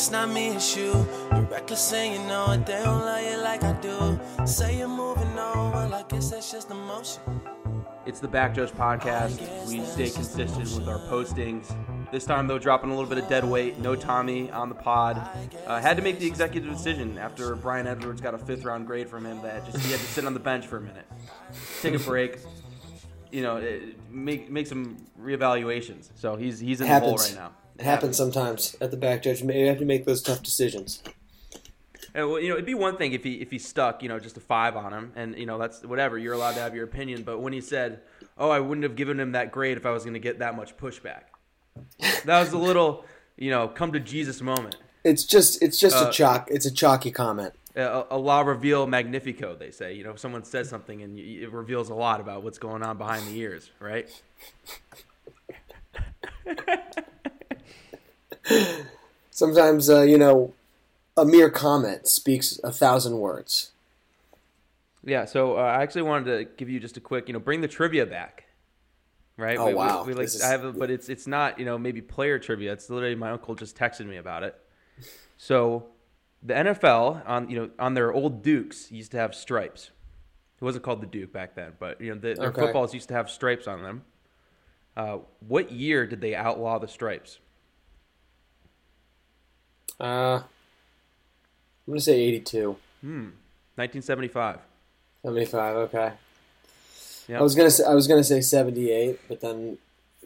It's not me, it's you. You're reckless and you know it. They don't love you like I do. Say you're moving on, well, I guess that's just emotion. It's the Back Judge podcast. We stay consistent with our postings. This time, though, dropping a little bit of dead weight. No Tommy on the pod. Uh, had to make the executive decision after Brian Edwards got a fifth round grade from him that just he had to sit on the bench for a minute, take a break. You know, it- make make some reevaluations. So he's he's in the hole right now. It happens sometimes at the back judge. You have to make those tough decisions. And, well, you know, it'd be one thing if he if he stuck, you know, just a five on him, and you know that's whatever. You're allowed to have your opinion, but when he said, "Oh, I wouldn't have given him that grade if I was going to get that much pushback," that was a little, you know, come to Jesus moment. It's just it's just Uh, a chalk. It's a chalky comment. A, a la reveal magnifico, they say. You know, if someone says something and it reveals a lot about what's going on behind the ears, right? Sometimes uh, you know, a mere comment speaks a thousand words. Yeah. So uh, I actually wanted to give you just a quick, you know, bring the trivia back. Right. Oh, wow. We, like, is- I have, a, but it's it's not you know maybe player trivia. It's literally my uncle just texted me about it. So, the NFL on you know on their old Dukes used to have stripes. It wasn't called the Duke back then, but you know the, their Okay. footballs used to have stripes on them. Uh, what year did they outlaw the stripes? Uh, I'm gonna say 82, Hmm. 1975. 75. Okay. Yep. I was gonna say I was gonna say 78, but then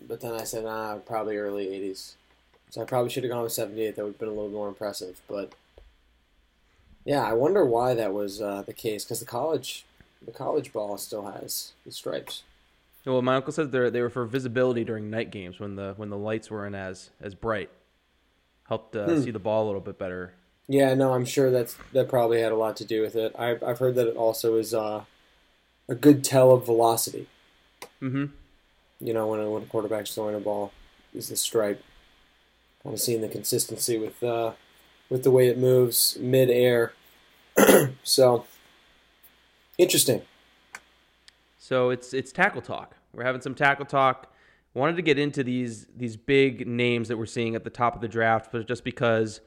but then I said nah, probably early 80s. So I probably should have gone with 78. That would have been a little more impressive. But yeah, I wonder why that was uh, the case because the college the college ball still has the stripes. Well, my uncle said they they were for visibility during night games when the when the lights weren't as as bright. Helped uh, Hmm. see the ball a little bit better. Yeah, no, I'm sure that's that probably had a lot to do with it. I've I've heard that it also is uh, a good tell of velocity. Mm-hmm. You know, when a, when a quarterback's throwing a ball, is the stripe. Of seeing the consistency with uh, with the way it moves mid-air. so interesting. So it's it's tackle talk. We're having some tackle talk. Wanted to get into these these big names that we're seeing at the top of the draft, but just because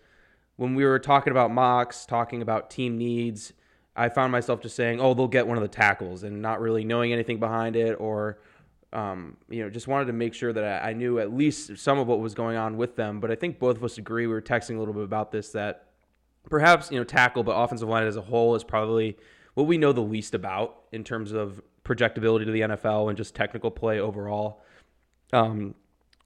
when we were talking about mocks, talking about team needs, I found myself just saying, "Oh, they'll get one of the tackles," and not really knowing anything behind it, or um, you know, just wanted to make sure that I, I knew at least some of what was going on with them. But I think both of us agree. We were texting a little bit about this that perhaps you know tackle, but offensive line as a whole is probably what we know the least about in terms of projectability to the NFL and just technical play overall. Um,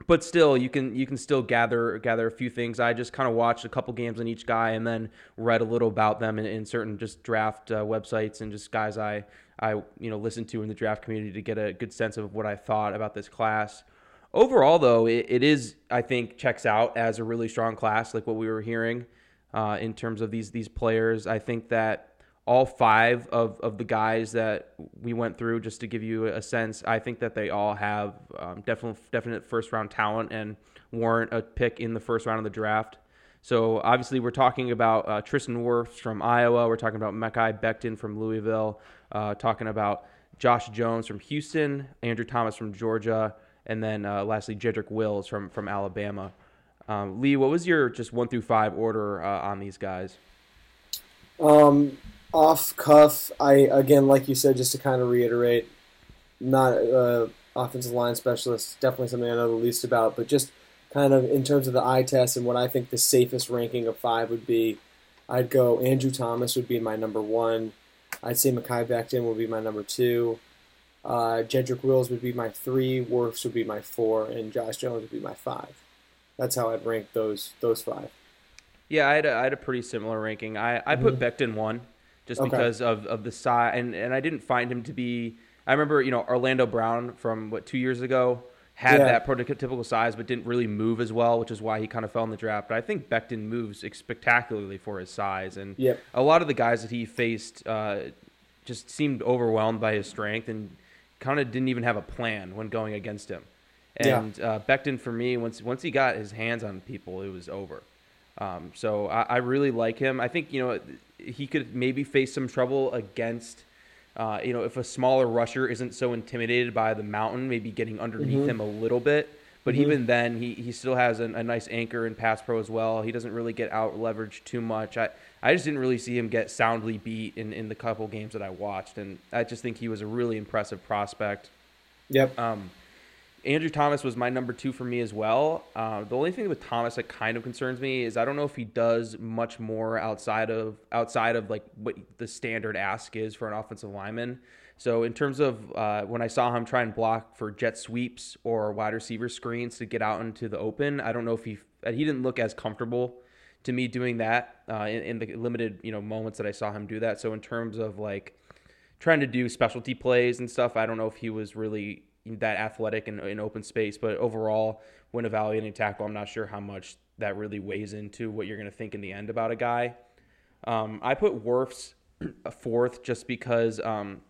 but still, you can you can still gather gather a few things. I just kind of watched a couple games on each guy and then read a little about them in, in certain just draft uh, websites and just guys I I you know listened to in the draft community to get a good sense of what I thought about this class. Overall, though, it, it is I think checks out as a really strong class, like what we were hearing uh, in terms of these these players. I think that all five of, of the guys that we went through, just to give you a sense, I think that they all have um, definite definite first round talent and warrant a pick in the first round of the draft. So obviously, we're talking about uh, Tristan Wirfs from Iowa. We're talking about Mekhi Becton from Louisville. Uh, talking about Josh Jones from Houston, Andrew Thomas from Georgia, and then uh, lastly Jedrick Wills from from Alabama. Um, Lee, what was your just one through five order uh, on these guys? Um, off cuff, I again, like you said, just to kind of reiterate, not uh, offensive line specialist. Definitely something I know the least about, but just kind of in terms of the eye test and what I think the safest ranking of five would be. I'd go Andrew Thomas would be my number one. I'd say Mekhi Becton would be my number two. Uh, Jedrick Wills would be my three. Wirfs would be my four, and Josh Jones would be my five. That's how I'd rank those those five. Yeah, I had a, I had a pretty similar ranking. I, I put Becton one just Okay. because of, of the size, and, and I didn't find him to be. I remember, you know, Orlando Brown from what two years ago had Yeah. that prototypical size, but didn't really move as well, which is why he kind of fell in the draft. But I think Becton moves spectacularly for his size, and Yep. a lot of the guys that he faced uh, just seemed overwhelmed by his strength and kind of didn't even have a plan when going against him. Yeah. And uh, Becton, for me, once once he got his hands on people, it was over. Um, so I, I really like him. I think you know he could maybe face some trouble against. Uh, you know, if a smaller rusher isn't so intimidated by the mountain, maybe getting underneath him a little bit. But mm-hmm. even then, he, he still has a, a, nice anchor in pass pro as well. He doesn't really get out leveraged too much. I, I just didn't really see him get soundly beat in, in the couple games that I watched. And I just think he was a really impressive prospect. Yep. Um, Andrew Thomas was my number two for me as well. Uh, the only thing with Thomas that kind of concerns me is I don't know if he does much more outside of outside of like what the standard ask is for an offensive lineman. So in terms of uh, when I saw him try and block for jet sweeps or wide receiver screens to get out into the open, I don't know if he he didn't look as comfortable to me doing that uh, in, in the limited you know moments that I saw him do that. So in terms of like trying to do specialty plays and stuff, I don't know if he was really that athletic in, in open space. But overall, when evaluating tackle, I'm not sure how much that really weighs into what you're going to think in the end about a guy. Um, I put Wirfs a fourth just because um,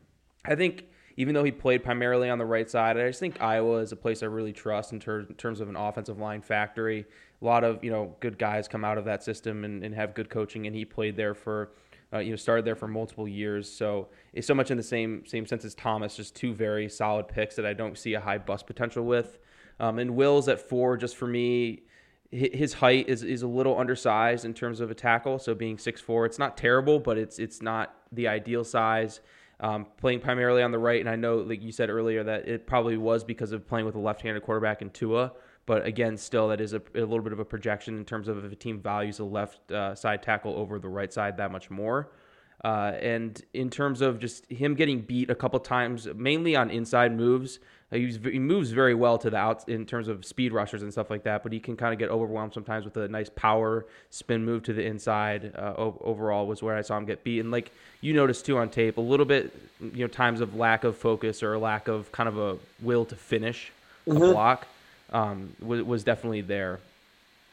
I think even though he played primarily on the right side, I just think Iowa is a place I really trust in, ter- terms of an offensive line factory. A lot of you know good guys come out of that system and, and have good coaching, and he played there for uh, you know, started there for multiple years. So it's so much in the same same sense as Thomas. Just two very solid picks that I don't see a high bust potential with. Um, and Wills at four, just for me, his height is, is a little undersized in terms of a tackle. So being six four, it's not terrible, but it's it's not the ideal size. Um, playing primarily on the right, and I know, like you said earlier, that it probably was because of playing with a left-handed quarterback in Tua. But again, still, that is a, a little bit of a projection in terms of if a team values the left uh, side tackle over the right side that much more. Uh, and in terms of just him getting beat a couple times, mainly on inside moves, uh, he moves very well to the outs in terms of speed rushers and stuff like that. But he can kind of get overwhelmed sometimes with a nice power spin move to the inside. Uh, overall, was where I saw him get beat. And like you noticed too on tape, a little bit, you know, times of lack of focus or a lack of kind of a will to finish mm-hmm. a block um, was, was definitely there.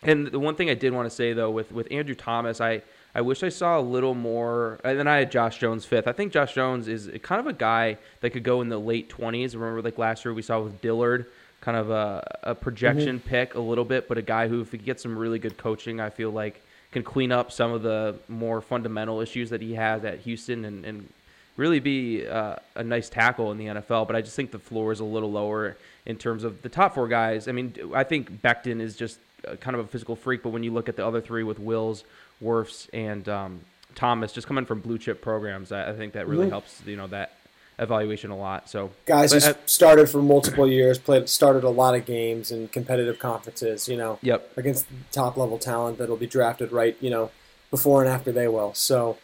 And the one thing I did want to say though with with Andrew Thomas, I I wish I saw a little more. And then I had Josh Jones fifth. I think Josh Jones is kind of a guy that could go in the late twenties. Remember, like last year we saw with Dillard, kind of a, a projection mm-hmm. pick a little bit, but a guy who, if he gets some really good coaching, I feel like can clean up some of the more fundamental issues that he has at Houston and, and really be uh, a nice tackle in the NFL. But I just think the floor is a little lower in terms of the top four guys. I mean, I think Becton is just kind of a physical freak, but when you look at the other three with Wills, Wirfs, and um, Thomas, just coming from blue chip programs, I, I think that really mm-hmm. helps. You know that evaluation a lot. So guys who uh, started for multiple years, played started a lot of games in competitive conferences. You know, yep, against top level talent that'll be drafted right. You know, before and after they will. So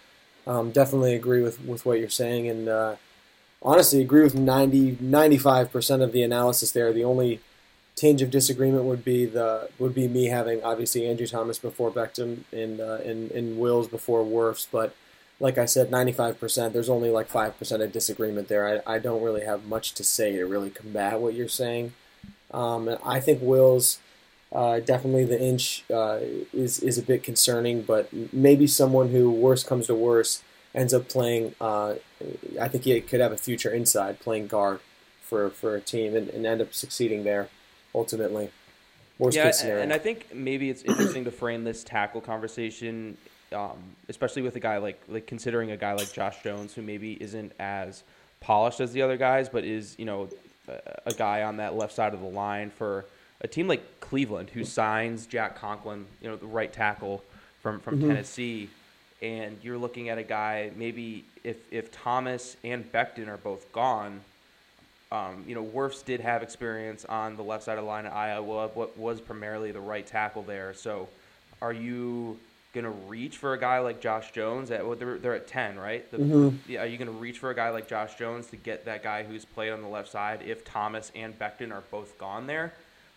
um, definitely agree with with what you're saying, and uh, honestly agree with 90, 95% of the analysis there. The only tinge of disagreement would be the would be me having obviously Andrew Thomas before Becton and uh, and Wills before Wirfs, but like I said, 95%. There's only like 5% of disagreement there. I, I don't really have much to say to really combat what you're saying. Um, and I think Wills, uh, definitely the inch uh, is, is a bit concerning, but maybe someone who, worse comes to worse, ends up playing. Uh, I think he could have a future inside playing guard for for a team and, and end up succeeding there ultimately. Worst yeah, and I think maybe it's interesting to frame this tackle conversation, um, especially with a guy like like considering a guy like Josh Jones, who maybe isn't as polished as the other guys, but is you know a, a guy on that left side of the line for a team like Cleveland, who signs Jack Conklin, you know, the right tackle from from mm-hmm. Tennessee and you're looking at a guy maybe if if Thomas and Becton are both gone. Um, you know, Wirfs did have experience on the left side of the line at Iowa, what was primarily the right tackle there. So, are you going to reach for a guy like Josh Jones? At well, they're, they're at ten, right? The, mm-hmm. yeah, are you going to reach for a guy like Josh Jones to get that guy who's played on the left side if Thomas and Becton are both gone there?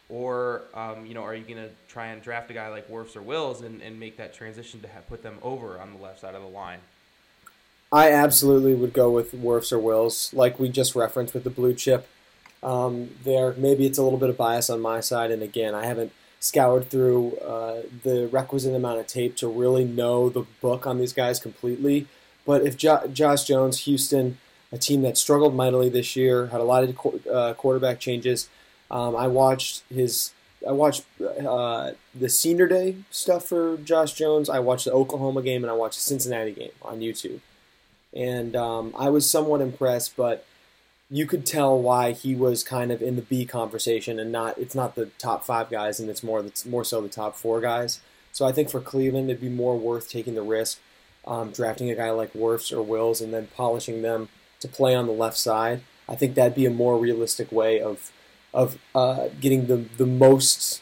Or, um, you know, are you going to try and draft a guy like Wirfs or Wills and, and make that transition to put them over on the left side of the line? I absolutely would go with Wirfs or Wills, like we just referenced with the blue chip. Um, there, maybe it's a little bit of bias on my side, and again, I haven't scoured through uh, the requisite amount of tape to really know the book on these guys completely. But if jo- Josh Jones, Houston, a team that struggled mightily this year, had a lot of uh, quarterback changes, um, I watched his. I watched uh, the senior day stuff for Josh Jones. I watched the Oklahoma game and I watched the Cincinnati game on YouTube, and um, I was somewhat impressed. But you could tell why he was kind of in the B conversation and not it's not the top five guys and it's more it's more so the top four guys. So I think for Cleveland it'd be more worth taking the risk, um, drafting a guy like Wirfs or Wills and then polishing them to play on the left side. I think that'd be a more realistic way of of uh, getting the the most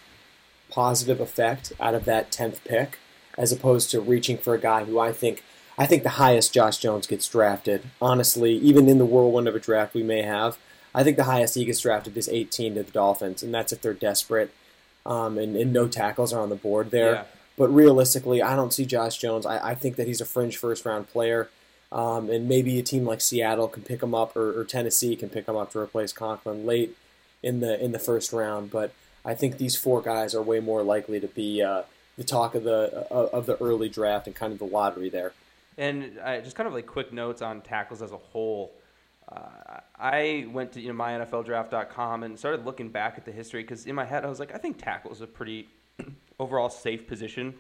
positive effect out of that tenth pick, as opposed to reaching for a guy who I think I think the highest Josh Jones gets drafted, honestly, even in the whirlwind of a draft we may have, I think the highest he gets drafted is 18 to the Dolphins, and that's if they're desperate um, and, and, no tackles are on the board there. Yeah. But realistically, I don't see Josh Jones. I, I think that he's a fringe first round player, um, and maybe a team like Seattle can pick him up, or, or Tennessee can pick him up to replace Conklin late in the in the first round. But I think these four guys are way more likely to be uh, the talk of the uh, of the early draft and kind of the lottery there. And I, just kind of like quick notes on tackles as a whole. Uh, I went to you know myNFLDraft.com and started looking back at the history because in my head I was like, I think tackle is a pretty overall safe position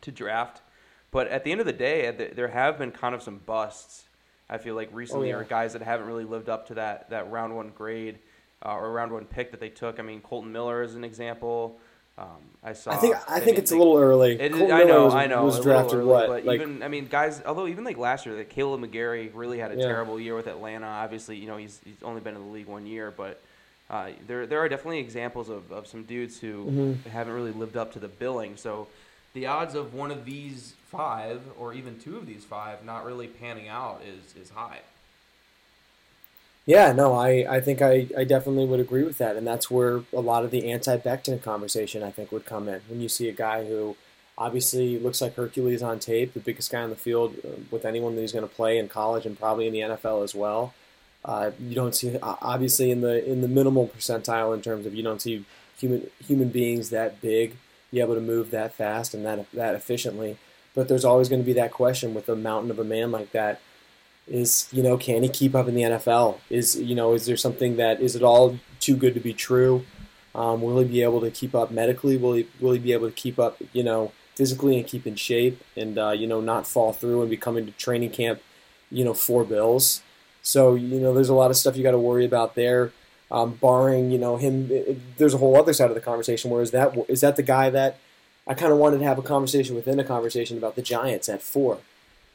to draft. But at the end of the day, there have been kind of some busts. I feel like recently, oh, yeah. or guys that haven't really lived up to that that round one grade uh, or round one pick that they took. I mean, Kolton Miller is an example. Um, I saw. I think I think it's a little early. It, I know, was, I know. Was drafted early, what? But like, even I mean, guys. Although even like last year, like Kaleb McGary really had a yeah. terrible year with Atlanta. Obviously, you know he's he's only been in the league one year, but uh, there there are definitely examples of, of some dudes who mm-hmm. haven't really lived up to the billing. So the odds of one of these five or even two of these five not really panning out is is high. Yeah, no, I, I think I, I definitely would agree with that. And that's where a lot of the anti Becton conversation, I think, would come in. When you see a guy who obviously looks like Hercules on tape, the biggest guy on the field uh, with anyone that he's going to play in college and probably in the NFL as well. Uh, you don't see obviously in the in the minimal percentile in terms of you don't see human human beings that big be able to move that fast and that that efficiently. But there's always going to be that question with a mountain of a man like that is you know can he keep up in the NFL? Is you know is there something that is it all too good to be true? Um, will he be able to keep up medically? Will he will he be able to keep up you know physically and keep in shape and uh, you know not fall through and be coming to training camp you know for Bills? So you know there's a lot of stuff you got to worry about there. Um, barring you know him, it, there's a whole other side of the conversation. Where is that is that the guy that I kind of wanted to have a conversation within a conversation about the Giants at four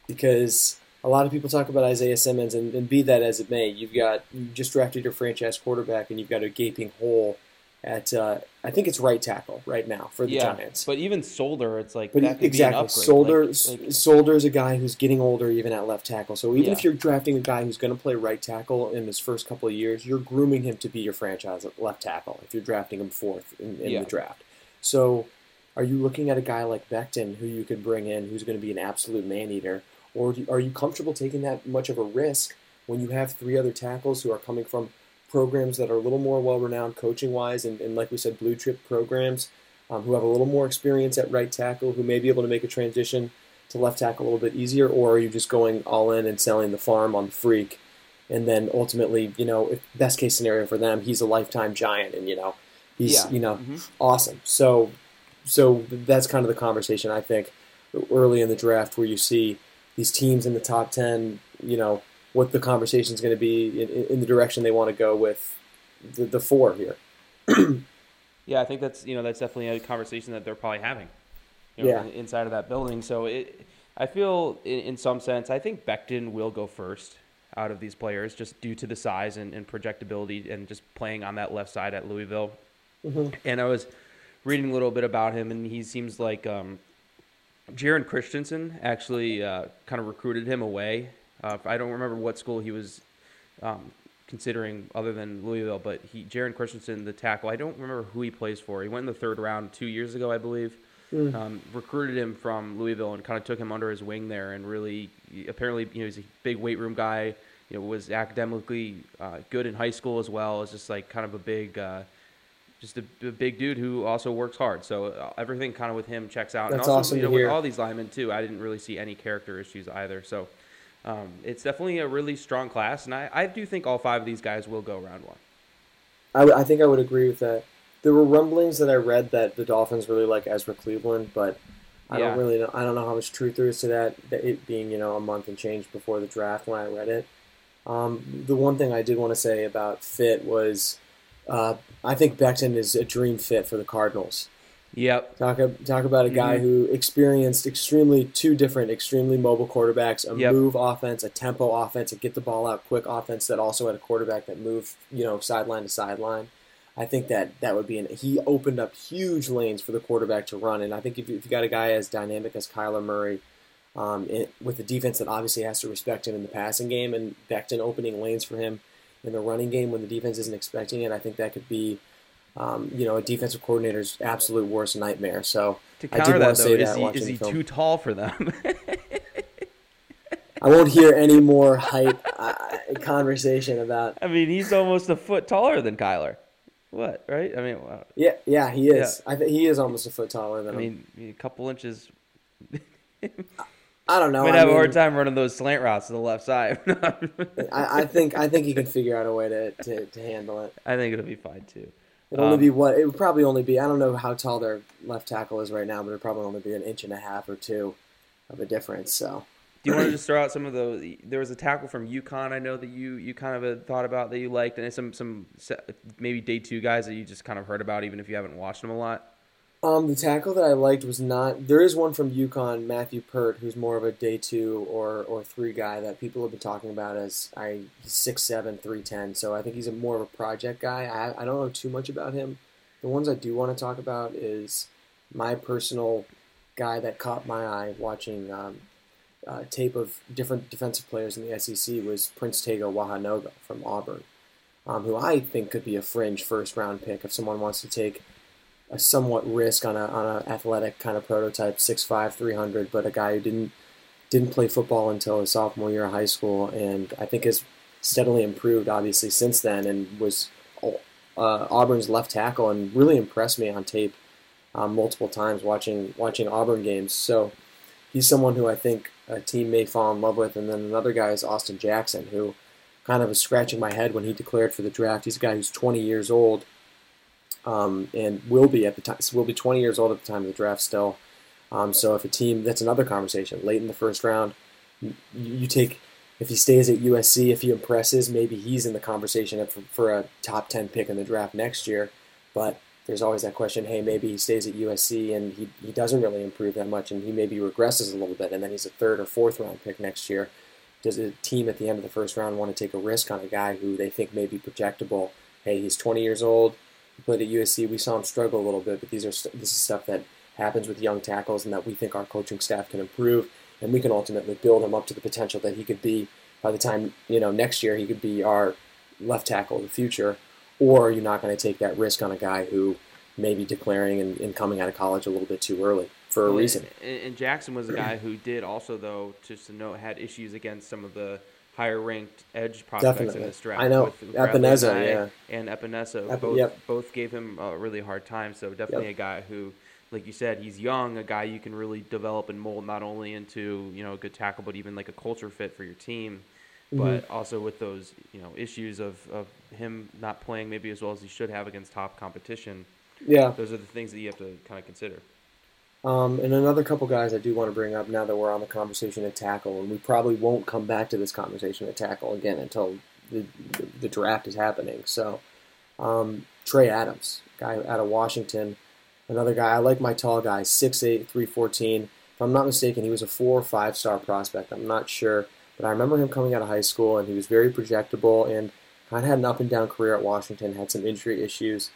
because a lot of people talk about Isaiah Simmons, and, and, be that as it may, you've got you just drafted your franchise quarterback, and you've got a gaping hole at uh, I think it's right tackle right now for the yeah, Giants. But even Solder, it's like but exactly Solder. Like, like, Solder is a guy who's getting older even at left tackle. So even yeah. if you're drafting a guy who's going to play right tackle in his first couple of years, you're grooming him to be your franchise left tackle. If you're drafting him fourth in, in yeah. the draft, so are you looking at a guy like Becton who you could bring in, who's going to be an absolute man eater? Or are you comfortable taking that much of a risk when you have three other tackles who are coming from programs that are a little more well renowned coaching wise and, and, like we said, blue chip programs um, who have a little more experience at right tackle, who may be able to make a transition to left tackle a little bit easier? Or are you just going all in and selling the farm on the freak? And then ultimately, you know, if best case scenario for them, he's a lifetime giant and, you know, he's, yeah. you know, mm-hmm. awesome. So, so that's kind of the conversation I think early in the draft where you see these teams in the top 10, you know, what the conversation is going to be in, in, the direction they want to go with the, the four here. yeah, I think that's, you know, that's definitely a conversation that they're probably having you know, yeah. inside of that building. So it, I feel in, in, some sense, I think Becton will go first out of these players just due to the size and, and projectability and just playing on that left side at Louisville. Mm-hmm. And I was reading a little bit about him, and he seems like um, Geron Christensen actually uh, kind of recruited him away. Uh, I don't remember what school he was um, considering other than Louisville, but he Geron Christensen, the tackle. I don't remember who he plays for. He went in the third round two years ago, I believe. Mm. Um, recruited him from Louisville and kind of took him under his wing there, and really, apparently, you know, he's a big weight room guy. You know, was academically uh, good in high school as well. Is just like kind of a big uh, just a, a, big dude who also works hard. So uh, everything kind of with him checks out. That's and also, awesome you know, with all these linemen too, I didn't really see any character issues either. So um, it's definitely a really strong class, and I, I do think all five of these guys will go round one. I, I think I would agree with that. There were rumblings that I read that the Dolphins really like Ezra Cleveland, but I yeah. don't really know. I don't know how much truth there is to that. It being you know a month and change before the draft when I read it. Um, the one thing I did want to say about fit was uh, I think Becton is a dream fit for the Cardinals. Yep. Talk talk about a guy Mhm. who experienced extremely two different extremely mobile quarterbacks, a Yep. move offense, a tempo offense, a get the ball out quick offense that also had a quarterback that moved, you know, sideline to sideline. I think that that would be an he opened up huge lanes for the quarterback to run, and I think if you, if you got a guy as dynamic as Kyler Murray, um, it, with a defense that obviously has to respect him in the passing game, and Becton opening lanes for him in the running game when the defense isn't expecting it, I think that could be, um, you know, a defensive coordinator's absolute worst nightmare. So To I did counter that, though, say is that he, is he too tall for them? I won't hear any more hype uh, conversation about. I mean, he's almost a foot taller than Kyler. What, right? I mean, wow. Yeah, yeah, he is. I think he is almost a foot taller than I him. mean, a couple inches. I don't know. Might I have a hard time running those slant routes to the left side. I, I think I think he can figure out a way to, to, to handle it. I think it'll be fine too. It'll only Um, be what it would probably only be. I don't know how tall their left tackle is right now, but it'll probably only be an inch and a half or two of a difference. So Do you want to just throw out some of the? There was a tackle from UConn. I know that you you kind of thought about that you liked, and some some maybe day two guys that you just kind of heard about, even if you haven't watched them a lot. Um, the tackle that I liked was not. There is one from UConn, Matthew Peart, who's more of a day two or, or three guy that people have been talking about as I he's six seven, three ten. So I think he's a more of a project guy. I I don't know too much about him. The ones I do want to talk about is my personal guy that caught my eye watching um, uh, tape of different defensive players in the SEC was Prince Tega Wanogho from Auburn, um, who I think could be a fringe first round pick if someone wants to take a somewhat risk on a on a athletic kind of prototype, 6'5", 300, but a guy who didn't didn't play football until his sophomore year of high school, and I think has steadily improved obviously since then, and was uh, Auburn's left tackle, and really impressed me on tape um, multiple times watching watching Auburn games. So he's someone who I think a team may fall in love with, and then another guy is Austin Jackson, who kind of was scratching my head when he declared for the draft. He's a guy who's 20 years old um, and will be at the time. Will be 20 years old at the time of the draft still. Um, so if a team, that's another conversation. Late in the first round, you, you take if he stays at USC, if he impresses, maybe he's in the conversation for, for a top 10 pick in the draft next year. But there's always that question, hey, maybe he stays at USC and he, he doesn't really improve that much and he maybe regresses a little bit and then he's a third or fourth round pick next year. Does a team at the end of the first round want to take a risk on a guy who they think may be projectable? Hey, he's 20 years old. He played at USC. We saw him struggle a little bit, but these are this is stuff that happens with young tackles and that we think our coaching staff can improve and we can ultimately build him up to the potential that he could be by the time you know next year he could be our left tackle of the future or you're not going to take that risk on a guy who may be declaring and, and coming out of college a little bit too early for a reason. And, and Jackson was a guy who did also, though, just to note, had issues against some of the higher ranked edge prospects Definitely. in this draft. I know. with- with Epenesa, Anae yeah. And Epenesa. Ep- both, yep. both gave him a really hard time. So definitely Yep. a guy who, like you said, he's young, a guy you can really develop and mold not only into, you know, a good tackle, but even like a culture fit for your team. Mm-hmm. But also with those, you know, issues of, of him not playing maybe as well as he should have against top competition. Yeah. Those are the things that you have to kind of consider. Um, and another couple guys I do want to bring up now that we're on the conversation at tackle, and we probably won't come back to this conversation at tackle again until the, the, the draft is happening. So, um, Trey Adams, guy out of Washington, another guy. I like my tall guy, 6'8", 314. If I'm not mistaken, he was a four or five star prospect. I'm not sure, but I remember him coming out of high school, and he was very projectable and kind of had an up and down career at Washington. Had some injury issues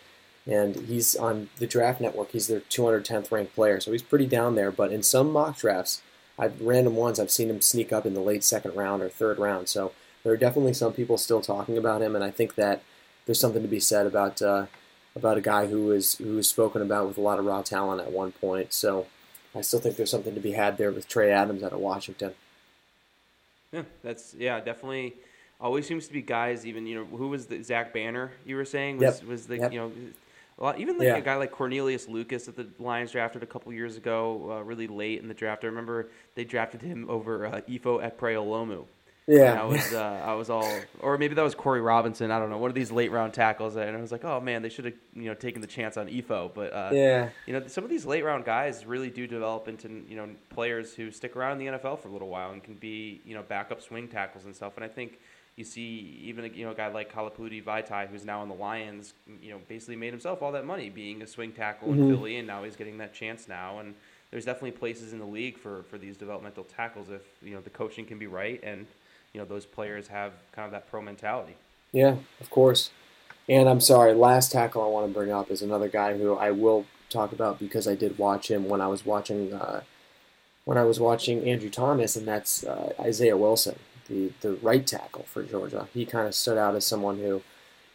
and he's on the draft network. He's their 210th ranked player, so he's pretty down there. But in some mock drafts, I've random ones, I've seen him sneak up in the late second round or third round. So there are definitely some people still talking about him, and I think that there's something to be said about uh, about a guy who was who was spoken about with a lot of raw talent at one point. So I still think there's something to be had there with Trey Adams out of Washington. Yeah, that's yeah, definitely. Always seems to be guys. Even you know who was the Zach Banner you were saying was Yep. was the Yep. you know lot, even like Yeah. a guy like Cornelius Lucas that the Lions drafted a couple years ago, uh, really late in the draft. I remember they drafted him over uh, Ifo Ekpre-Olomu. Yeah, And I was uh, I was all, or maybe that was Corey Robinson. I don't know. One of these late round tackles, and I was like, oh man, they should have you know taken the chance on Ifo. But uh, yeah, you know, some of these late round guys really do develop into you know players who stick around in the NFL for a little while and can be you know backup swing tackles and stuff. And I think you see even you know a guy like Halapoulivaati Vaitai, who's now on the Lions, you know, basically made himself all that money being a swing tackle Mm-hmm. in Philly, and now he's getting that chance now. And there's definitely places in the league for for these developmental tackles if you know the coaching can be right and you know those players have kind of that pro mentality. Yeah, of course. And I'm sorry, last tackle I want to bring up is another guy who I will talk about because I did watch him when I was watching uh, when I was watching Andrew Thomas, and that's uh, Isaiah Wilson, the the right tackle for Georgia. He kind of stood out as someone who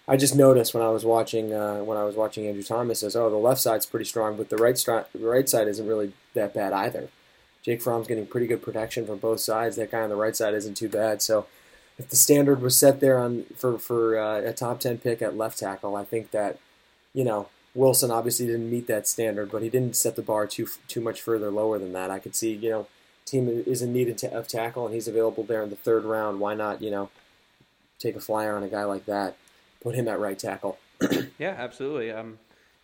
I just noticed when I was watching uh, when I was watching Andrew Thomas as oh the left side's pretty strong, but the right stri- the right side isn't really that bad either. Jake Fromm's getting pretty good protection from both sides. That guy on the right side isn't too bad. So if the standard was set there on for for uh, a top ten pick at left tackle, I think that you know Wilson obviously didn't meet that standard, but he didn't set the bar too too much further lower than that. I could see you know team is in need of, tackle and he's available there in the third round. Why not you know take a flyer on a guy like that, put him at right tackle. Yeah, absolutely. Um,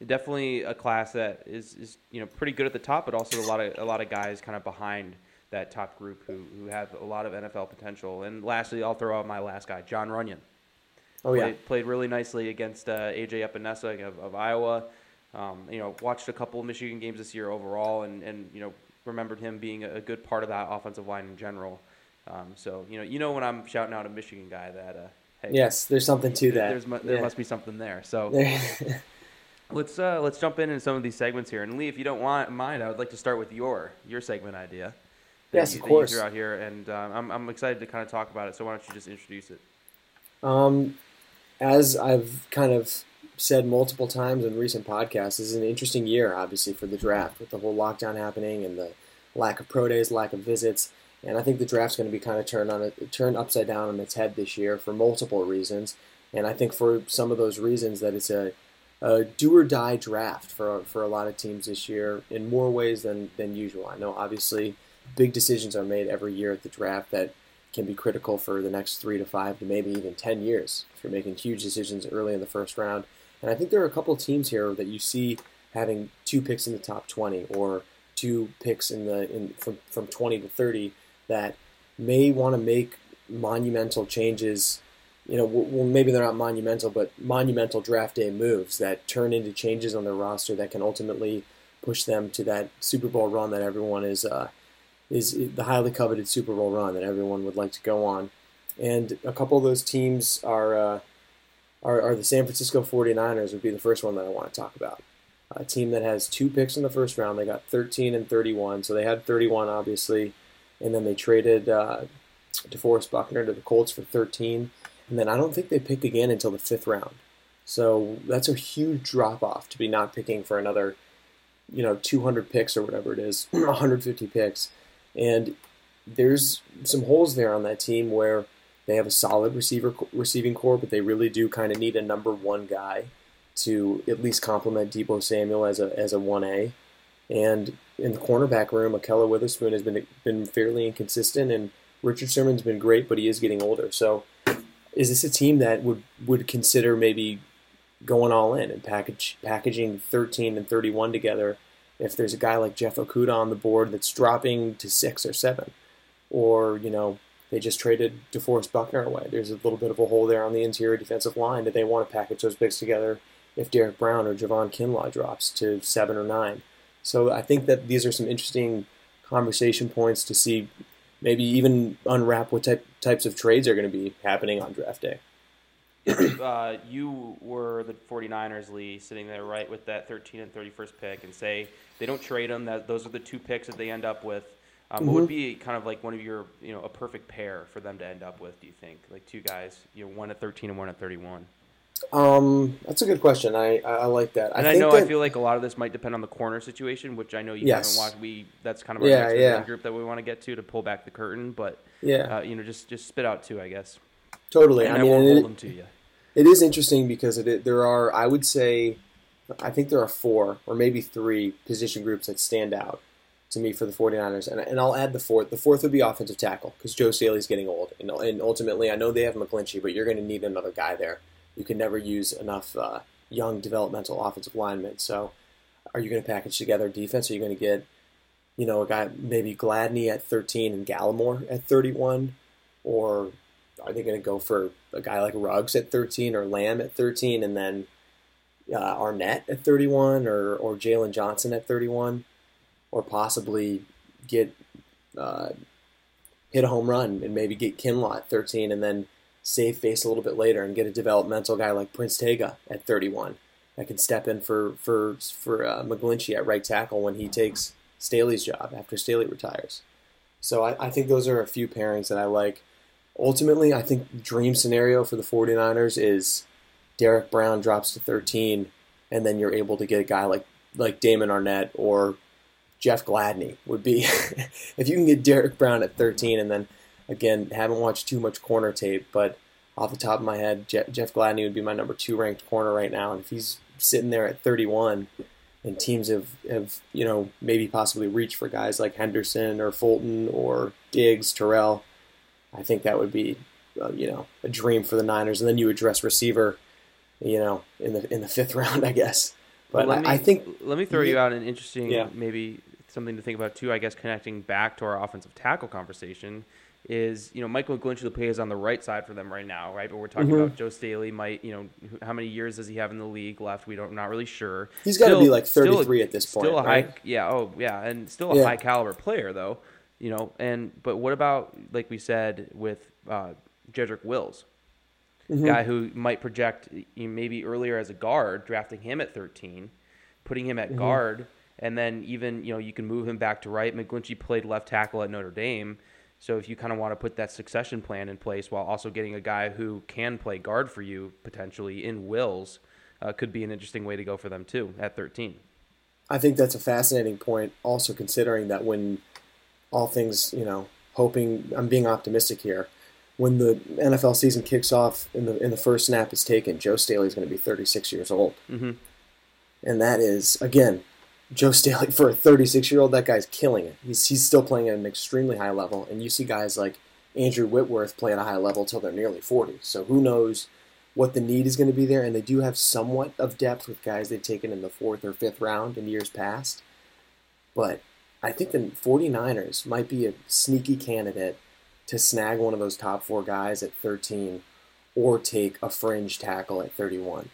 definitely a class that is, is you know pretty good at the top, but also a lot of a lot of guys kind of behind that top group who, who have a lot of NFL potential. And lastly, I'll throw out my last guy, Jon Runyan. Oh yeah, played, played really nicely against uh, AJ Epenesa of, of Iowa. Um, you know, watched a couple of Michigan games this year overall, and, and you know remembered him being a, good part of that offensive line in general. Um, so you know, you know when I'm shouting out a Michigan guy that uh, hey, yes, there's something to that. mu- there Yeah. must be something there. So let's uh, let's jump in in some of these segments here. And Lee, if you don't want mind, I would like to start with your your segment idea. Yes, you, of course. threw out here, and um, I'm I'm excited to kind of talk about it. So why don't you just introduce it? Um, as I've kind of said multiple times in recent podcasts, this is an interesting year, obviously, for the draft with the whole lockdown happening and the lack of pro days, lack of visits. And I think the draft's going to be kind of turned on it, turned upside down on its head this year for multiple reasons. And I think for some of those reasons that it's a, a do or die draft for for a lot of teams this year in more ways than than usual. I know obviously big decisions are made every year at the draft that can be critical for the next three to five to maybe even 10 years if you're making huge decisions early in the first round. And I think there are a couple teams here that you see having two picks in the top 20 or two picks in the in from, from 20 to 30 that may want to make monumental changes. You know, well, maybe they're not monumental, but monumental draft day moves that turn into changes on their roster that can ultimately push them to that Super Bowl run that everyone is uh, is the highly coveted Super Bowl run that everyone would like to go on. And a couple of those teams are, uh, are, are the San Francisco 49ers would be the first one that I want to talk about. A team that has two picks in the first round. They got 13 and 31. So they had 31, obviously. And then they traded uh, DeForest Buckner to the Colts for 13. And then I don't think they pick again until the fifth round. So that's a huge drop off to be not picking for another, you know, 200 picks or whatever it is, 150 picks. And there's some holes there on that team where they have a solid receiver receiving corps, but they really do kind of need a number one guy to at least complement Deebo Samuel as a as a one A. And in the cornerback room, Ahkello Witherspoon has been been fairly inconsistent, and Richard Sherman's been great, but he is getting older. So, is this a team that would would consider maybe going all in and package packaging 13 and 31 together? If there's a guy like Jeff Okudah on the board that's dropping to six or seven, or you know they just traded DeForest Buckner away. There's a little bit of a hole there on the interior defensive line. Do they want to package those picks together if Derrick Brown or Javon Kinlaw drops to seven or nine? So I think that these are some interesting conversation points to see, maybe even unwrap what type types of trades are going to be happening on draft day. uh, you were the 49ers, Lee, sitting there right with that 13 and 31st pick, and say they don't trade them, that those are the two picks that they end up with. Um, What would be kind of like one of your, you know, a perfect pair for them to end up with? Do you think, like two guys, you know, one at 13 and one at 31? Um, that's a good question. I I, I like that. And I, think know that, I feel like a lot of this might depend on the corner situation, which I know you Yes. haven't watched. We that's kind of our Yeah, next yeah. group that we want to get to to pull back the curtain, but yeah, uh, you know, just just spit out two, I guess. totally. And I I, mean, won't and hold it- them to you. It is interesting because it, there are, I would say, I think there are four or maybe three position groups that stand out to me for the 49ers. And, and I'll add the fourth. The fourth would be offensive tackle because Joe Staley's getting old. And, and ultimately, I know they have McGlinchey, but you're going to need another guy there. You can never use enough uh, young developmental offensive linemen. So are you going to package together defense? Are you going to get, you know, a guy maybe Gladney at 13 and Gallimore at 31? Or are they going to go for a guy like Ruggs at 13 or Lamb at 13 and then uh, Arnette at 31 or, or Jaylon Johnson at 31 or possibly get uh, hit a home run and maybe get Kinlaw at 13 and then save face a little bit later and get a developmental guy like Prince Tega at 31 that can step in for for for uh, McGlinchey at right tackle when he takes Staley's job after Staley retires. So I, I think those are a few pairings that I like. Ultimately, I think dream scenario for the 49ers is Derrick Brown drops to 13, and then you're able to get a guy like like Damon Arnett or Jeff Gladney would be if you can get Derrick Brown at 13, and then again haven't watched too much corner tape, but off the top of my head, Je- Jeff Gladney would be my number two ranked corner right now, and if he's sitting there at 31, and teams have, have you know maybe possibly reached for guys like Henderson or Fulton or Diggs, Terrell. I think that would be uh, you know a dream for the Niners, and then you address receiver, you know, in the in the fifth round, I guess. But Well, I, me, I think let me throw you out an interesting, Yeah. maybe something to think about too. I guess connecting back to our offensive tackle conversation is you know Mike McGlinchey is on the right side for them right now, right? But we're talking Mhm. about Joe Staley. Might you know how many years does he have in the league left? We don't not really sure. he's got to be like a- 33 at this point, Still a high, right? yeah, oh yeah, and still a Yeah. high caliber player though, you know. And but what about like we said with uh, Jedrick Wills, Mhm. guy who might project you know, maybe earlier as a guard, drafting him at 13, putting him at Mm-hmm. guard, and then even you know you can move him back to right. McGlinchey played left tackle at Notre Dame. So if you kind of want to put that succession plan in place while also getting a guy who can play guard for you potentially in Wills, uh, could be an interesting way to go for them too at 13. I think that's a fascinating point. Also considering that when all things, you know, hoping I'm being optimistic here. When the NFL season kicks off and the in the first snap is taken, Joe Staley is going to be 36 years old, hmm and that is again, Joe Staley for a 36 year old. That guy's killing it. He's he's still playing at an extremely high level, and you see guys like Andrew Whitworth play at a high level till they're nearly 40. So who knows what the need is going to be there? And they do have somewhat of depth with guys they've taken in the fourth or fifth round in years past. But I think the 49ers might be a sneaky candidate to snag one of those top four guys at 13 or take a fringe tackle at 31.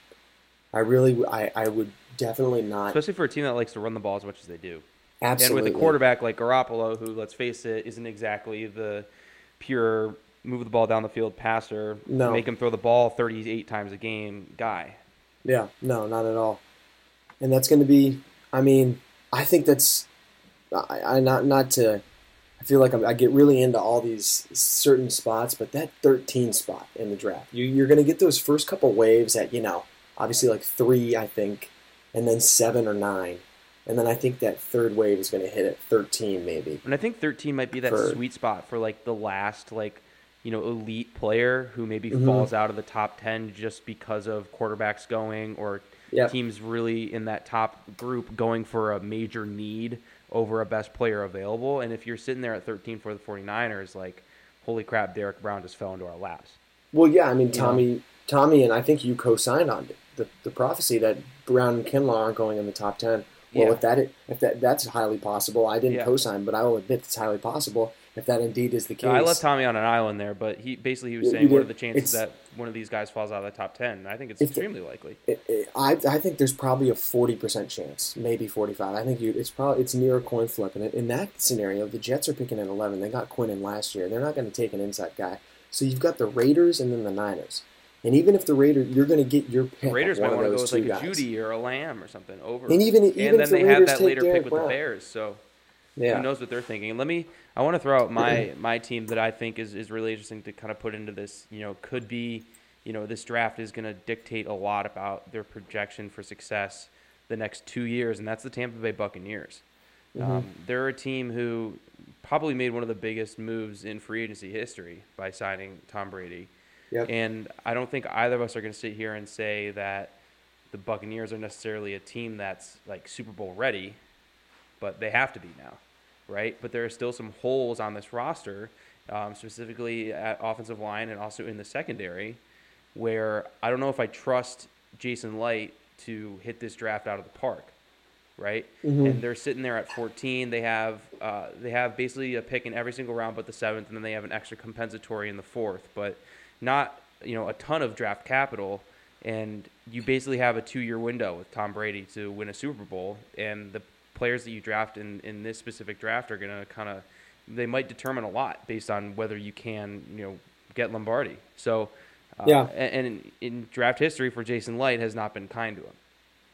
I really, I, I would definitely not. Especially for a team that likes to run the ball as much as they do. Absolutely. And with a quarterback like Garoppolo, who, let's face it, isn't exactly the pure move the ball down the field passer, No. make him throw the ball 38 times a game guy. Yeah, no, not at all. And that's going to be. I mean, I think that's. I, I not not to. I feel like I'm, I get really into all these certain spots, but that 13 spot in the draft, you, you're going to get those first couple waves at you know, obviously like three, I think, and then seven or nine, and then I think that third wave is going to hit at 13 maybe. And I think 13 might be that For- sweet spot for like the last like you know elite player who maybe Mhm. falls out of the top 10 just because of quarterbacks going or Yep. teams really in that top group going for a major need over a best player available. And if you're sitting there at 13 for the 49ers, like holy crap, Derrick Brown just fell into our laps. Well, yeah, I mean You Tommy, Tommy, and I think you co-signed on it. The, the prophecy that Brown and Kinlaw aren't going in the top ten. Well, Yeah. if that if that that's highly possible, I didn't Yeah. co-sign, but I will admit it's highly possible if that indeed is the case. So I left Tommy on an island there, but he basically he was saying you what are the chances that one of these guys falls out of the top 10? And I think it's If the- extremely likely. It- it- I, I think there's probably a forty percent chance, maybe forty five. I think you, it's probably it's near a coin flip, and in that scenario, the Jets are picking at eleven. They got Quinn in last year. They're not going to take an inside guy. So you've got the Raiders and then the Niners. And even if the Raiders, you're going to get your pick. Raiders might want to go with like a. Jeudy or a Lamb or something over. And even- even and if then the they have Raiders that take later Derrick pick with Brown. the Bears. So Yeah. who knows what they're thinking? Let me, I want to throw out my my team that I think is is really interesting to kind of put into this. You know, could be, you know, this draft is going to dictate a lot about their projection for success the next two years, and that's the Tampa Bay Buccaneers. Mm-hmm. Um, they're a team who probably made one of the biggest moves in free agency history by signing Tom Brady. Yep. And I don't think either of us are going to sit here and say that the Buccaneers are necessarily a team that's like Super Bowl ready, but they have to be now, right? But there are still some holes on this roster, um, specifically at offensive line and also in the secondary, where I don't know if I trust Jason Licht to hit this draft out of the park. right? Mhm. And they're sitting there at 14. They have uh, they have basically a pick in every single round but the seventh, and then they have an extra compensatory in the fourth, but not you know a ton of draft capital. And you basically have a two-year window with Tom Brady to win a Super Bowl, and the players that you draft in, in this specific draft are going to kind of they might determine a lot based on whether you can you know get Lombardi. So uh, Yeah. and, and in, in draft history for Jason Licht has not been kind to him.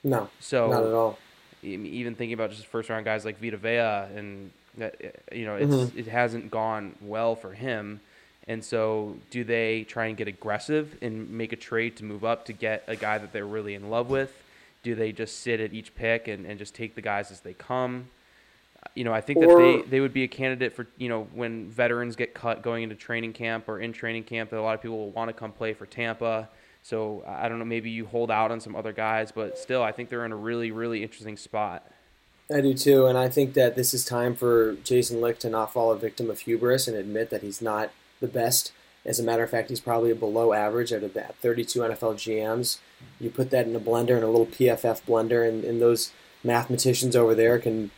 No, So not at all. even thinking about just first round guys like Vita Vea and that uh, you know it's Mm-hmm. it hasn't gone well for him. And so, do they try and get aggressive and make a trade to move up to get a guy that they're really in love with? Do they just sit at each pick and, and just take the guys as they come? You know, I think that Or- they, they would be a candidate for, you know, when veterans get cut going into training camp or in training camp, that a lot of people will want to come play for Tampa. So I don't know, maybe you hold out on some other guys, but still, I think they're in a really, really interesting spot. I do too, and I think that this is time for Jason Licht to not fall a victim of hubris and admit that he's not the best. As a matter of fact, he's probably below average out of that 32 NFL GMs. You put that in a blender, in a little PFF blender, and, and those mathematicians over there can,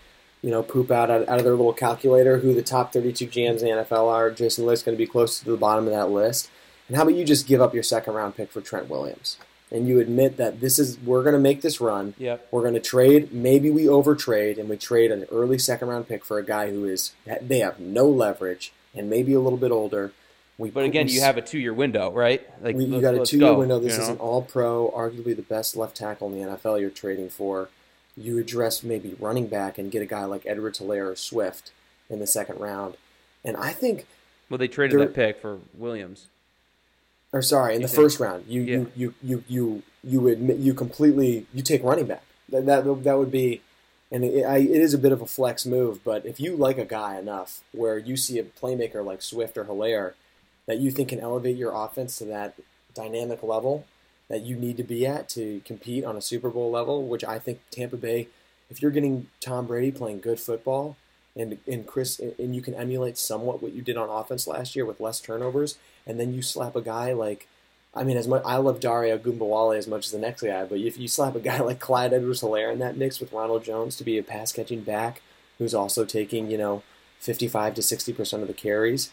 you know, poop out, out out of their little calculator who the top 32 GMs in the NFL are. Jason Licht's going to be close to the bottom of that list. And how about you just give up your second round pick for Trent Williams? And you admit that this is we're going to make this run. Yep. We're going to trade. Maybe we overtrade and we trade an early second round pick for a guy who is they have no leverage and maybe a little bit older. We, But again, you have a two-year window, right? Like we, you got a two year go, window. This you is an All Pro, arguably the best left tackle in the NFL. You're trading for. You address maybe running back and get a guy like Edward Helaire or Swift in the second round, and I think Well, they traded that pick for Williams. or sorry, in You the think- first round, you Yeah. you, you you you you admit you completely you take running back. That that, that would be, and it, I, it is a bit of a flex move. But if you like a guy enough, where you see a playmaker like Swift or Helaire, that you think can elevate your offense to that dynamic level that you need to be at to compete on a Super Bowl level, which I think Tampa Bay, if you're getting Tom Brady playing good football. And, and Chris and you can emulate somewhat what you did on offense last year with less turnovers, and then you slap a guy like I mean, as much I love Dare Ogunbowale as much as the next guy, but if you slap a guy like Clyde Edwards-Helaire in that mix with Ronald Jones to be a pass catching back, who's also taking you know fifty-five to sixty percent of the carries,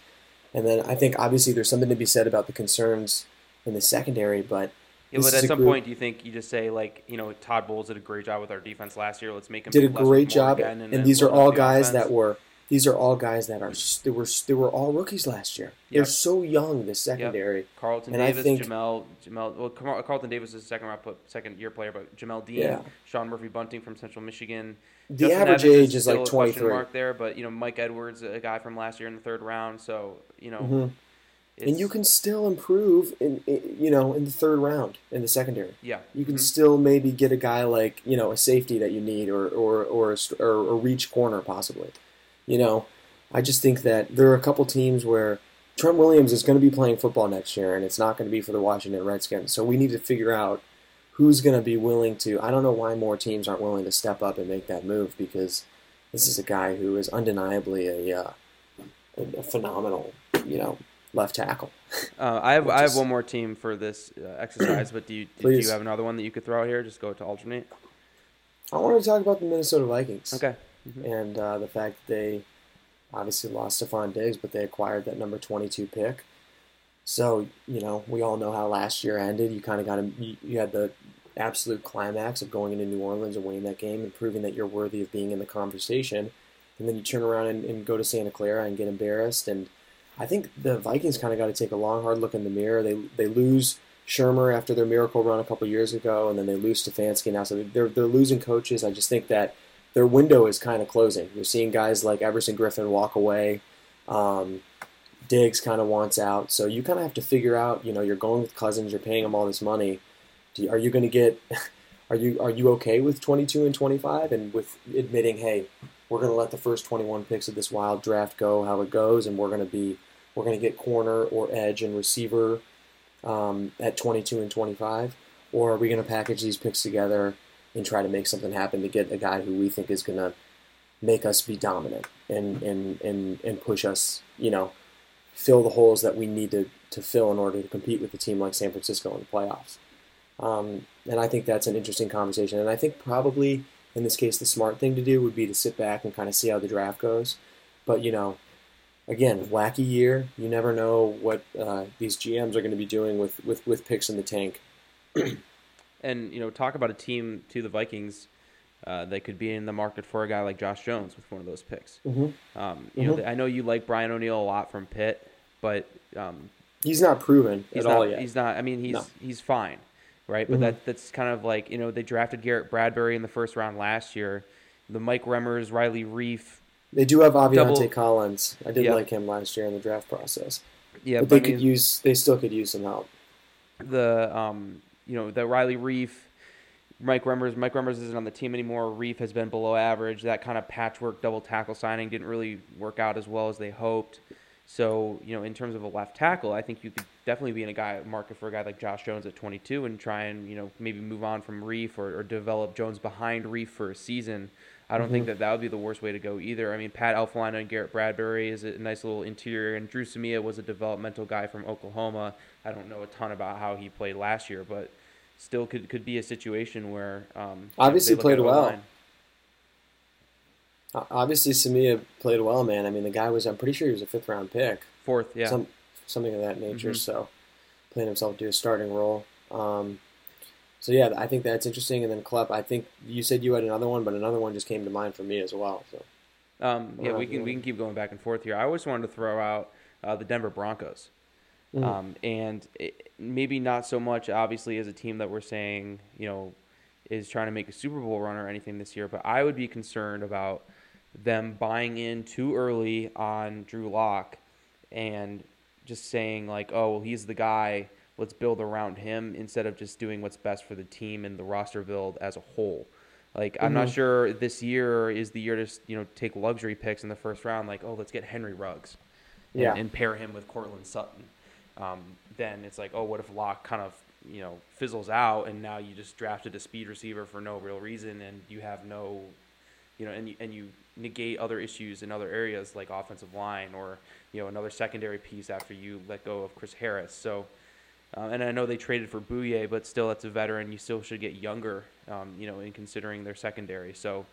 and then I think obviously there's something to be said about the concerns in the secondary, but Yeah, but at some group- point, do you think you just say like, you know, Todd Bowles did a great job with our defense last year. Let's make him did a do less with great job, again, and, then these are all guys offense. that were these are all guys that are they were they were all rookies last year. They're so young, this secondary. Carlton and I Davis, think- Jamel, Jamel. Well, Carlton Davis is a second round, put- second year player, but Jamel Dean, Yeah. Sean Murphy Bunting from Central Michigan. The Justin average Evans age is like 23. mark there, but you know Mike Edwards, a guy from last year in the third round. So you know, Mhm. it's, And you can still improve in, in you know in the third round in the secondary. yeah, You can Mhm. still maybe get a guy like you know a safety that you need, or or or a, or a reach corner possibly. You know, I just think that there are a couple teams where Trent Williams is going to be playing football next year, and it's not going to be for the Washington Redskins. So we need to figure out who's going to be willing to. I don't know why more teams aren't willing to step up and make that move because this is a guy who is undeniably a, uh, a, phenomenal, you know, left tackle. Uh, I have I have one more team for this uh, exercise, but do you do Please. you have another one that you could throw out here? Just go to alternate. I want to talk about the Minnesota Vikings. Okay. And uh, the fact that they obviously lost Stefon Diggs, but they acquired that number 22 pick. So, you know, we all know how last year ended. You kind of got to, you, you had the absolute climax of going into New Orleans and winning that game and proving that you're worthy of being in the conversation. And then you turn around and, and go to Santa Clara and get embarrassed. And I think the Vikings kind of got to take a long, hard look in the mirror. They, they lose Shurmur after their miracle run a couple years ago, and then they lose Stefanski now. So they're, they're losing coaches. I just think that their window is kind of closing. You're seeing guys like Everson Griffen walk away. Um, Diggs kind of wants out. So you kind of have to figure out, you know, you're going with Cousins, you're paying him all this money. You, are you going to get, are you are you okay with 22 and 25 and with admitting, hey, we're going to let the first 21 picks of this wild draft go how it goes, and we're going to be, we're going to get corner or edge and receiver um, at 22 and 25, or are we going to package these picks together and try to make something happen to get a guy who we think is going to make us be dominant and, and, and, and push us, you know, fill the holes that we need to, to fill in order to compete with a team like San Francisco in the playoffs. Um, and I think that's an interesting conversation. And I think probably in this case, the smart thing to do would be to sit back and kind of see how the draft goes. But you know, again, wacky year. You never know what uh, these GMs are going to be doing with, with, with picks in the tank. and you know, talk about a team to the Vikings uh, that could be in the market for a guy like Josh Jones with one of those picks. Mm-hmm. Um, you Mhm. know, I know you like Brian O'Neill a lot from Pitt, but um, He's not proven he's at not. all yet. He's not. I mean, he's No. he's fine, right? But Mhm. that that's kind of like you know they drafted Garrett Bradbury in the first round last year. The Mike Remmers, Riley Reiff. They do have Aviante Double- Collins. I did Yeah. like him last year in the draft process. Yeah, but they I could use. They still could use some help. the um, you know the Riley Reiff, Mike Remmers. Mike Remmers isn't on the team anymore. Reiff has been below average. That kind of patchwork double tackle signing didn't really work out as well as they hoped. So you know, in terms of a left tackle, I think you could definitely be in a guy market for a guy like Josh Jones at 22 and try and you know maybe move on from Reiff or, or develop Jones behind Reiff for a season. I don't think mm-hmm. that that would be the worst way to go either. I mean, Pat Elflein and Garrett Bradbury is a nice little interior, and Dru Samia was a developmental guy from Oklahoma. I don't know a ton about how he played last year, but still could could be a situation where um, Obviously played well. O-line. Obviously, Samia played well, man. I mean, the guy was. I'm pretty sure he was a fifth round pick. Fourth, yeah. Some something of that nature. Mhm. So, playing himself to a starting role. Um, so yeah, I think that's interesting. And then Klepp, I think you said you had another one, but another one just came to mind for me as well. So Um, yeah, we can we can keep going back and forth here. I always wanted to throw out uh, the Denver Broncos, Mhm. um, and it, maybe not so much obviously as a team that we're saying you know is trying to make a Super Bowl run or anything this year, but I would be concerned about them buying in too early on Drew Lock and just saying like, oh, well, he's the guy. Let's build around him instead of just doing what's best for the team and the roster build as a whole. Like I'm not Mhm. sure this year is the year to you know take luxury picks in the first round. Like oh let's get Henry Ruggs, and, Yeah. and pair him with Courtland Sutton. Um, then it's like oh what if Lock kind of you know fizzles out and now you just drafted a speed receiver for no real reason and you have no you know and you, and you negate other issues in other areas like offensive line or you know another secondary piece after you let go of Chris Harris. So. Uh, and I know they traded for Bouye, but still, that's a veteran. You still should get younger, um, you know, in considering their secondary. So,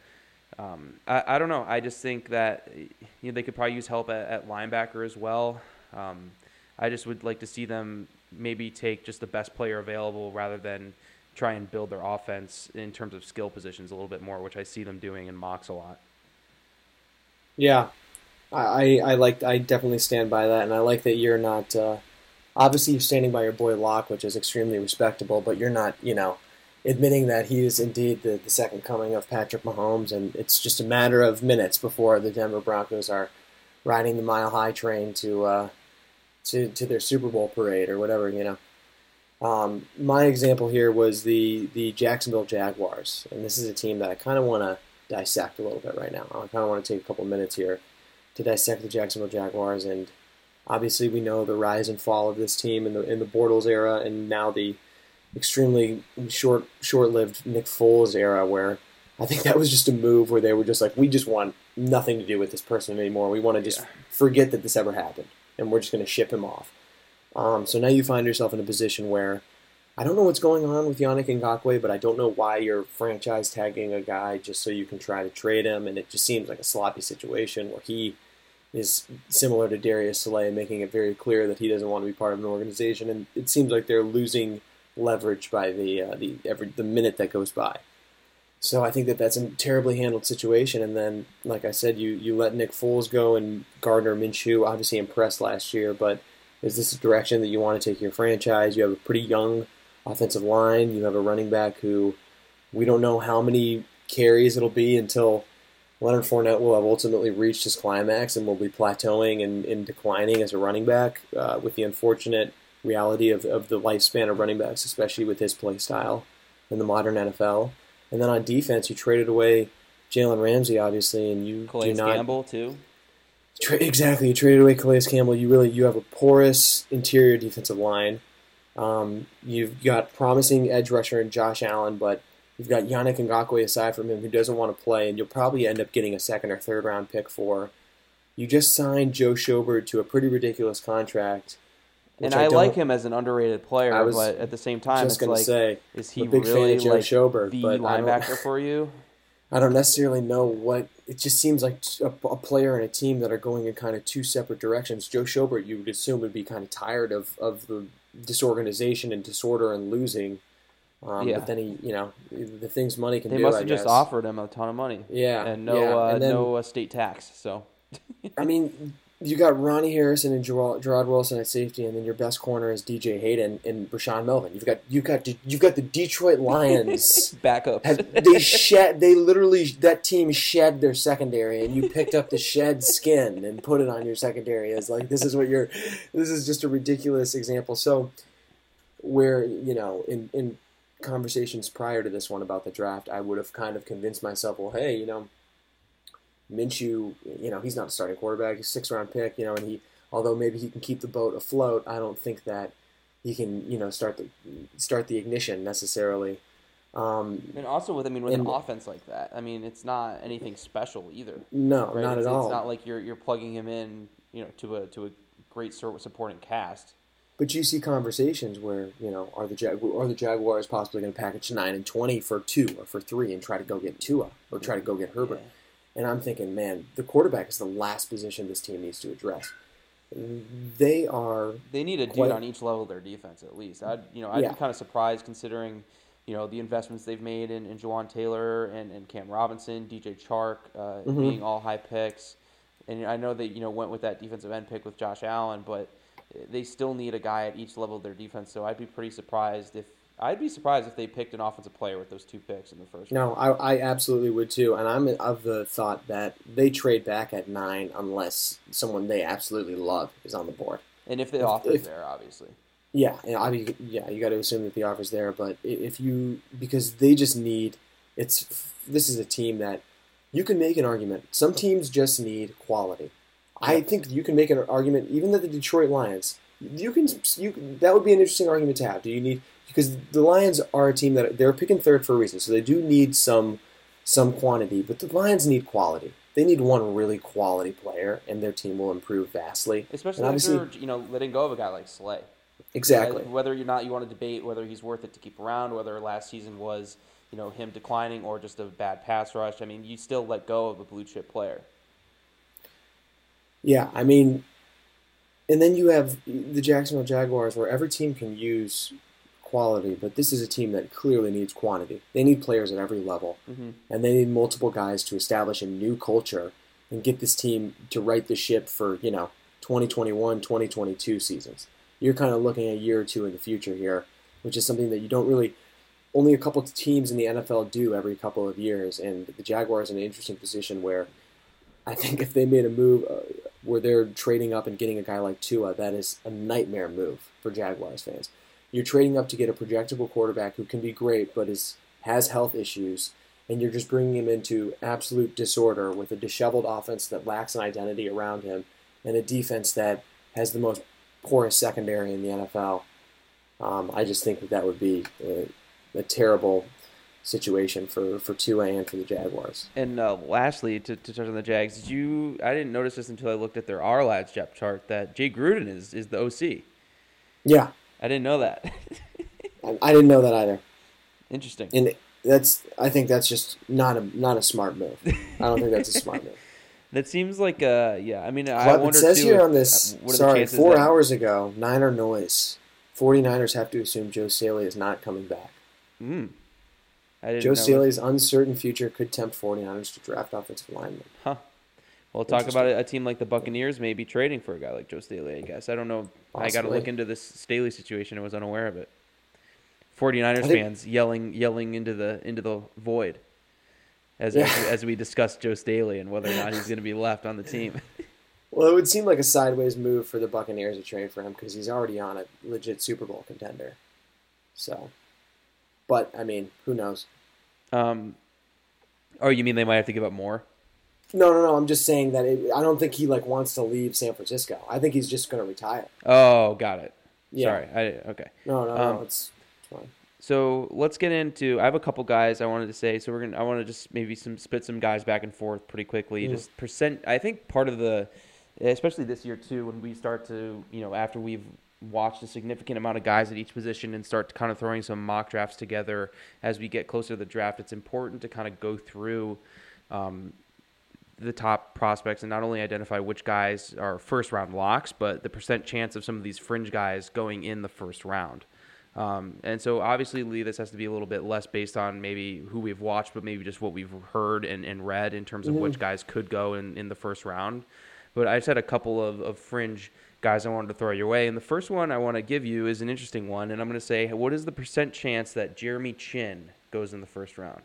um, I, I don't know. I just think that you know they could probably use help at, at linebacker as well. Um, I just would like to see them maybe take just the best player available rather than try and build their offense in terms of skill positions a little bit more, which I see them doing in mocks a lot. Yeah, I, I like I definitely stand by that, and I like that you're not. Uh, obviously, you're standing by your boy Lock, which is extremely respectable, but you're not, you know, admitting that he is indeed the, the second coming of Patrick Mahomes, and it's just a matter of minutes before the Denver Broncos are riding the Mile High train to uh, to to their Super Bowl parade or whatever, you know. Um, my example here was the the Jacksonville Jaguars, and this is a team that I kind of want to dissect a little bit right now. I kind of want to take a couple minutes here to dissect the Jacksonville Jaguars, and obviously we know the rise and fall of this team in the in the Bortles era, and now the extremely short short lived Nick Foles era, where I think that was just a move where they were just like, we just want nothing to do with this person anymore. We want to just Yeah. forget that this ever happened, and we're just going to ship him off. Um, so now you find yourself in a position where I don't know what's going on with Yannick Ngakoue, but I don't know why you're franchise tagging a guy just so you can try to trade him, and it just seems like a sloppy situation where he is similar to Darius Slay, making it very clear that he doesn't want to be part of an organization, and it seems like they're losing leverage by the uh, the every the minute that goes by. So I think that that's a terribly handled situation. And then, like I said, you you let Nick Foles go and Gardner Minshew obviously impressed last year, but is this a direction that you want to take your franchise? You have a pretty young offensive line. You have a running back who we don't know how many carries it'll be until Leonard Fournette will have ultimately reached his climax and will be plateauing and, and declining as a running back uh, with the unfortunate reality of, of the lifespan of running backs, especially with his play style in the modern NFL. And then on defense, you traded away Jalen Ramsey, obviously, and you Calais do not Campbell too. Tra- exactly. You traded away Calais Campbell. You really you have a porous interior defensive line. Um, you've got promising edge rusher in Josh Allen, but you've got Yannick Ngakoue aside from him who doesn't want to play, and you'll probably end up getting a second or third round pick for. You just signed Joe Schobert to a pretty ridiculous contract. And which I, like him as an underrated player, I but at the same time, Just it's like, say, is he a big fan really of Joe like Schobert, the I linebacker for you? I don't necessarily know what. It just seems like a, a player and a team that are going in kind of two separate directions. Joe Schobert, you would assume, would be kind of tired of, of the disorganization and disorder and losing. Um, Yeah. But then he, you know, the things money can They do. They must I have just offered him a ton of money. Yeah, and no yeah. uh, And then- no uh, state tax. So I mean, you got Ronnie Harrison and Gerard, Jarrod Wilson at safety, and then your best corner is DJ Hayden and Rashaan Melvin. You've got you've got you've got the Detroit Lions. backup. they shed they literally that team shed their secondary, and you picked up the shed skin and put it on your secondary. As like this is what you're. This is just a ridiculous example. So, where you know in in conversations prior to this one about the draft, I would have kind of convinced myself, well, hey, you know. Minshew, you know, he's not a starting quarterback. He's a six round pick, you know, and he, although maybe he can keep the boat afloat, I don't think that he can, you know, start the start the ignition necessarily. Um, and also with I mean with And- an offense like that, I mean it's not anything special either. no, Right? not it's, at all. It's not like you're you're plugging him in, you know, to a to a great sort of supporting cast. But you see conversations where you know are the Jag- are the Jaguars possibly going to package nine and twenty for two or for three and try to go get Tua or try to go get Herbert? Yeah. And I'm thinking, man, the quarterback is the last position this team needs to address. They are They need a dude Quite- on each level of their defense at least. I'd you know I'd Yeah. be kind of surprised considering you know the investments they've made in, in Jawaan Taylor and, and Cam Robinson, DJ Chark uh, Mhm. being all high picks, and I know they you know went with that defensive end pick with Josh Allen, but they still need a guy at each level of their defense. So I'd be pretty surprised if I'd be surprised if they picked an offensive player with those two picks in the first. round. No, I, I absolutely would too, and I'm of the thought that they trade back at nine unless someone they absolutely love is on the board. And if the offer's if- there, obviously. Yeah, and I mean, yeah, you got to assume that the offer's there, but if you because they just need it's this is a team that you can make an argument. Some teams just need quality. I think you can make an argument even that the Detroit Lions. You can you that would be an interesting argument to have. Do you need because the Lions are a team that they're picking third for a reason, so they do need some some quantity, but the Lions need quality. They need one really quality player, and their team will improve vastly. Especially And you're you know letting go of a guy like Slay. Exactly. Whether or not you want to debate whether he's worth it to keep around, whether last season was you know him declining or just a bad pass rush. I mean, you still let go of a blue chip player. Yeah, I mean, and then you have the Jacksonville Jaguars, where every team can use quality, but this is a team that clearly needs quantity. They need players at every level, Mm-hmm. and they need multiple guys to establish a new culture and get this team to right the ship for you know 2021, 2022 seasons. You're kind of looking a year or two in the future here, which is something that you don't really. Only a couple of teams in the NFL do every couple of years, and the Jaguars in an interesting position where I think if they made a move uh, where they're trading up and getting a guy like Tua, that is a nightmare move for Jaguars fans. You're trading up to get a projectable quarterback who can be great, but is has health issues, and you're just bringing him into absolute disorder with a disheveled offense that lacks an identity around him, and a defense that has the most porous secondary in the NFL. Um, I just think that that would be a, a terrible situation for for Tua and for the Jaguars. And uh, lastly, to, to touch on the Jags, did you? I didn't notice this until I looked at their Ourlads depth chart that Jay Gruden is is the OC. Yeah, I didn't know that. I, I didn't know that either. Interesting. and that's I think that's just not a not a smart move. I don't think that's a smart move. That seems like uh yeah. I mean, I wonder it says too here on this, uh, what are the sorry, four that- hours ago, Niner noise. 49ers have to assume Joe Staley is not coming back. Mm. I didn't Joe know. Staley's uncertain future could tempt 49ers to draft offensive linemen. Huh. Well, talk about a, team like the Buccaneers maybe trading for a guy like Joe Staley. I guess I don't know. I got to look into this Staley situation. I was unaware of it. 49ers think- fans yelling yelling into the into the void as Yeah. as, as we discussed Joe Staley and whether or not he's going to be left on the team. Well, it would seem like a sideways move for the Buccaneers to trade for him because he's already on a legit Super Bowl contender. So, but I mean, who knows? Um, oh, you mean they might have to give up more? No, no, no. I'm just saying that it, I don't think he like wants to leave San Francisco. I think he's just going to retire. Oh, got it. Yeah. Sorry. I okay. No, no, Um, no. It's, it's fine. So let's get into. I have a couple guys I wanted to say. So we're gonna. I want to just maybe some spit some guys back and forth pretty quickly. Mm. Just percent. I think part of the, especially this year too, when we start to you know after we've watched a significant amount of guys at each position and start kind of throwing some mock drafts together as we get closer to the draft, it's important to kind of go through um, the top prospects and not only identify which guys are first round locks, but the percent chance of some of these fringe guys going in the first round. Um, and so obviously, Lee, this has to be a little bit less based on maybe who we've watched, but maybe just what we've heard and, and read in terms of Mm-hmm. which guys could go in, in the first round. But I just had a couple of, of fringe guys I wanted to throw your way. And the first one I want to give you is an interesting one. And I'm going to say, what is the percent chance that Jeremy Chinn goes in the first round?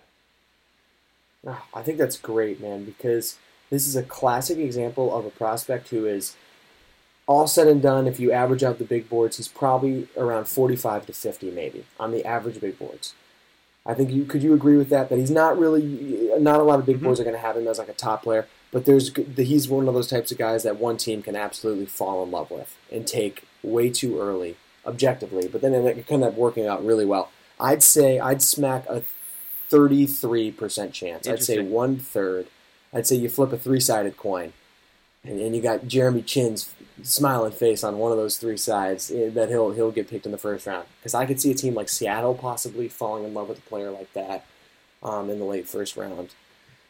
I think that's great, man, because this is a classic example of a prospect who is all said and done. If you average out the big boards, he's probably around 45 to 50, maybe on the average big boards. I think you could you agree with that? That he's not really not a lot of big mm-hmm. boards are going to have him as like a top player, but there's he's one of those types of guys that one team can absolutely fall in love with and take way too early, objectively. But then it can end up working out really well. I'd say I'd smack a 33% chance. I'd say one third. I'd say you flip a three sided coin, and, and you got Jeremy Chinn's smiling face on one of those three sides eh, that he'll he'll get picked in the first round. Because I could see a team like Seattle possibly falling in love with a player like that um, in the late first round.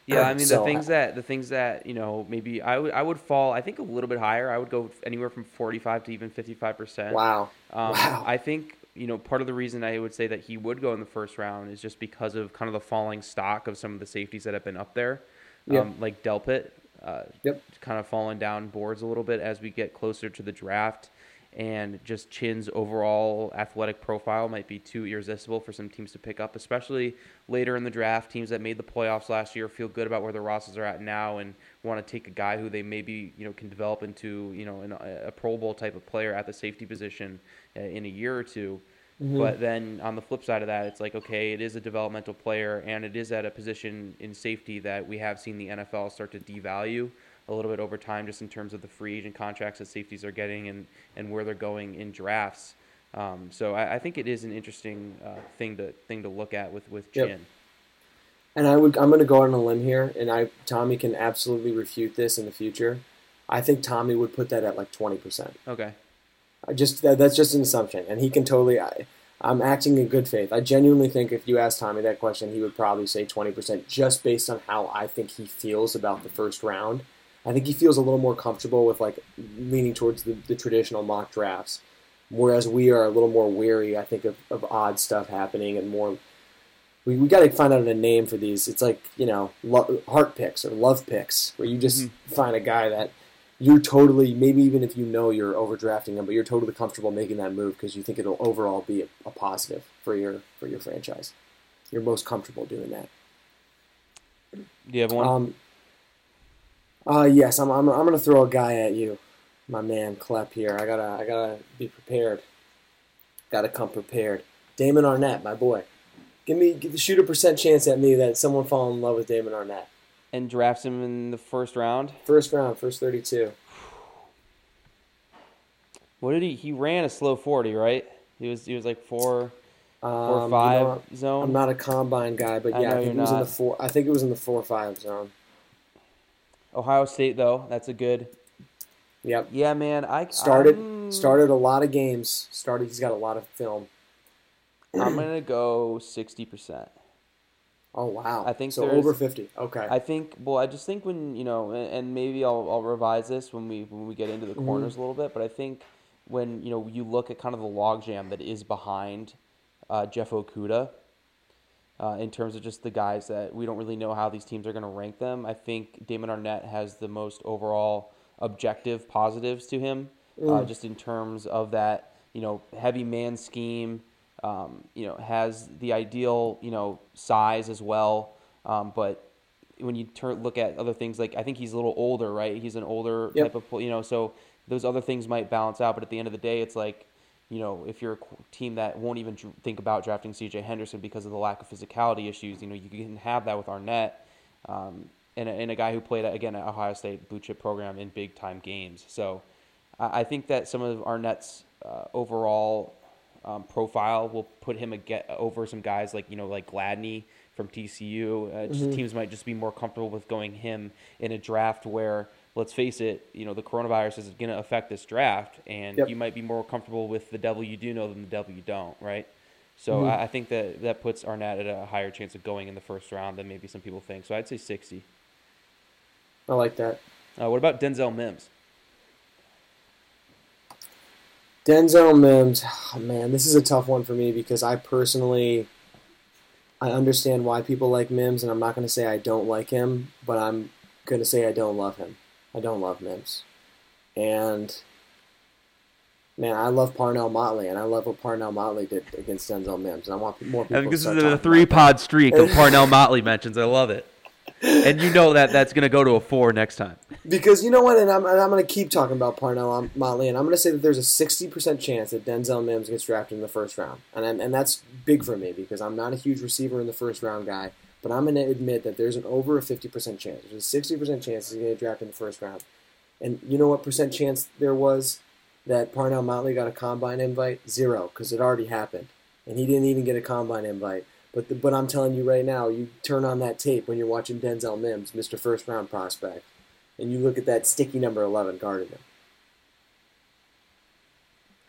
Yeah, Um, I mean so the things that the things that you know maybe I would I would fall I think a little bit higher. I would go anywhere from forty five to even fifty five percent. Wow. Um, Wow. I think you know part of the reason I would say that he would go in the first round is just because of kind of the falling stock of some of the safeties that have been up there, Yep. um, like Delpit, uh, Yep. kind of falling down boards a little bit as we get closer to the draft. And just Chinn's overall athletic profile might be too irresistible for some teams to pick up, especially later in the draft. Teams that made the playoffs last year feel good about where their rosters are at now and want to take a guy who they maybe you know can develop into you know an, a Pro Bowl type of player at the safety position uh, in a year or 2 But then on the flip side of that, it's like okay, it is a developmental player and it is at a position in safety that we have seen the NFL start to devalue a little bit over time, just in terms of the free agent contracts that safeties are getting and, and where they're going in drafts. Um, so I, I think it is an interesting uh, thing to thing to look at with with Yep. And I would I'm going to go on a limb here, and I Tommy can absolutely refute this in the future. I think Tommy would put that at like 20%. Okay. I just that, that's just an assumption, and he can totally. I, I'm acting in good faith. I genuinely think if you asked Tommy that question, he would probably say 20%, just based on how I think he feels about the first round. I think he feels a little more comfortable with like leaning towards the, the traditional mock drafts, whereas we are a little more weary. I think of, of odd stuff happening and more. We, we got to find out a name for these. It's like you know lo- heart picks or love picks, where you just find a guy that you're totally maybe even if you know you're overdrafting him, but you're totally comfortable making that move because you think it'll overall be a, a positive for your for your franchise. You're most comfortable doing that. Do you have one? Um, uh, yes, I'm, I'm, I'm going to throw a guy at you, my man Klepp here. I gotta I gotta be prepared. Gotta come prepared. Damon Arnette, my boy. Give me give, shoot a percent chance at me that someone fall in love with Damon Arnette. and drafts him in the first round. First round, first 32. What did he? He ran a slow forty, right? He was he was like four four Um, you know, zone. I'm not a combine guy, but yeah, I, think it was in the four. I think it was in the four five zone. Ohio State though, that's a good. Yep. Yeah, man. I Started I'm, started a lot of games. Started. He's got a lot of film. I'm gonna go sixty percent. Oh wow! I think so. Over fifty. Okay. I think. Well, I just think when you know, and, and maybe I'll, I'll revise this when we when we get into the Mm-hmm. corners a little bit. But I think when you know you look at kind of the logjam that is behind uh, Jeff Okudah, uh, in terms of just the guys that we don't really know how these teams are going to rank them. I think Damon Arnette has the most overall objective positives to him, uh, just in terms of that you know heavy man scheme. Um, you know has the ideal you know size as well, um, but when you turn look at other things like I think he's a little older, right? He's an older Yep. type of you know, so those other things might balance out. But at the end of the day, it's like you know if you're a team that won't even think about drafting C.J. Henderson because of the lack of physicality issues, you know you can have that with Arnette. Um, and, a, and a guy who played again at Ohio State blue chip program in big time games. So I think that some of Arnette's uh, overall um, profile will put him aga over some guys like you know like Gladney from TCU. Uh, just, Teams might just be more comfortable with going him in a draft where let's face it, you know, the coronavirus is going to affect this draft, and Yep. you might be more comfortable with the devil you do know than the devil you don't, right? So Mhm. I, I think that that puts Arnette at a higher chance of going in the first round than maybe some people think. So I'd say 60. I like that. Uh, what about Denzel Mims? Denzel Mims, oh, man, this is a tough one for me because I personally, I understand why people like Mims, and I'm not going to say I don't like him, but I'm going to say I don't love him. I don't love Mims, and man, I love Parnell Motley, and I love what Parnell Motley did against Denzel Mims, and I want more people. I think this is a three pod streak of Parnell Motley mentions. I love it. And you know that that's going to go to a four next time. because you know what, and I'm, and I'm going to keep talking about Parnell Motley, and I'm going to say that there's a 60% chance that Denzel Mims gets drafted in the first round, and I'm, and that's big for me because I'm not a huge receiver in the first round guy. But I'm going to admit that there's an over a 50% chance. There's a 60% chance he's going to get drafted in the first round. And you know what percent chance there was that Parnell Motley got a combine invite? Zero, because it already happened. And he didn't even get a combine invite. But the, but I'm telling you right now, you turn on that tape when you're watching Denzel Mims, Mr. First Round Prospect, and you look at that sticky number 11 guarding him.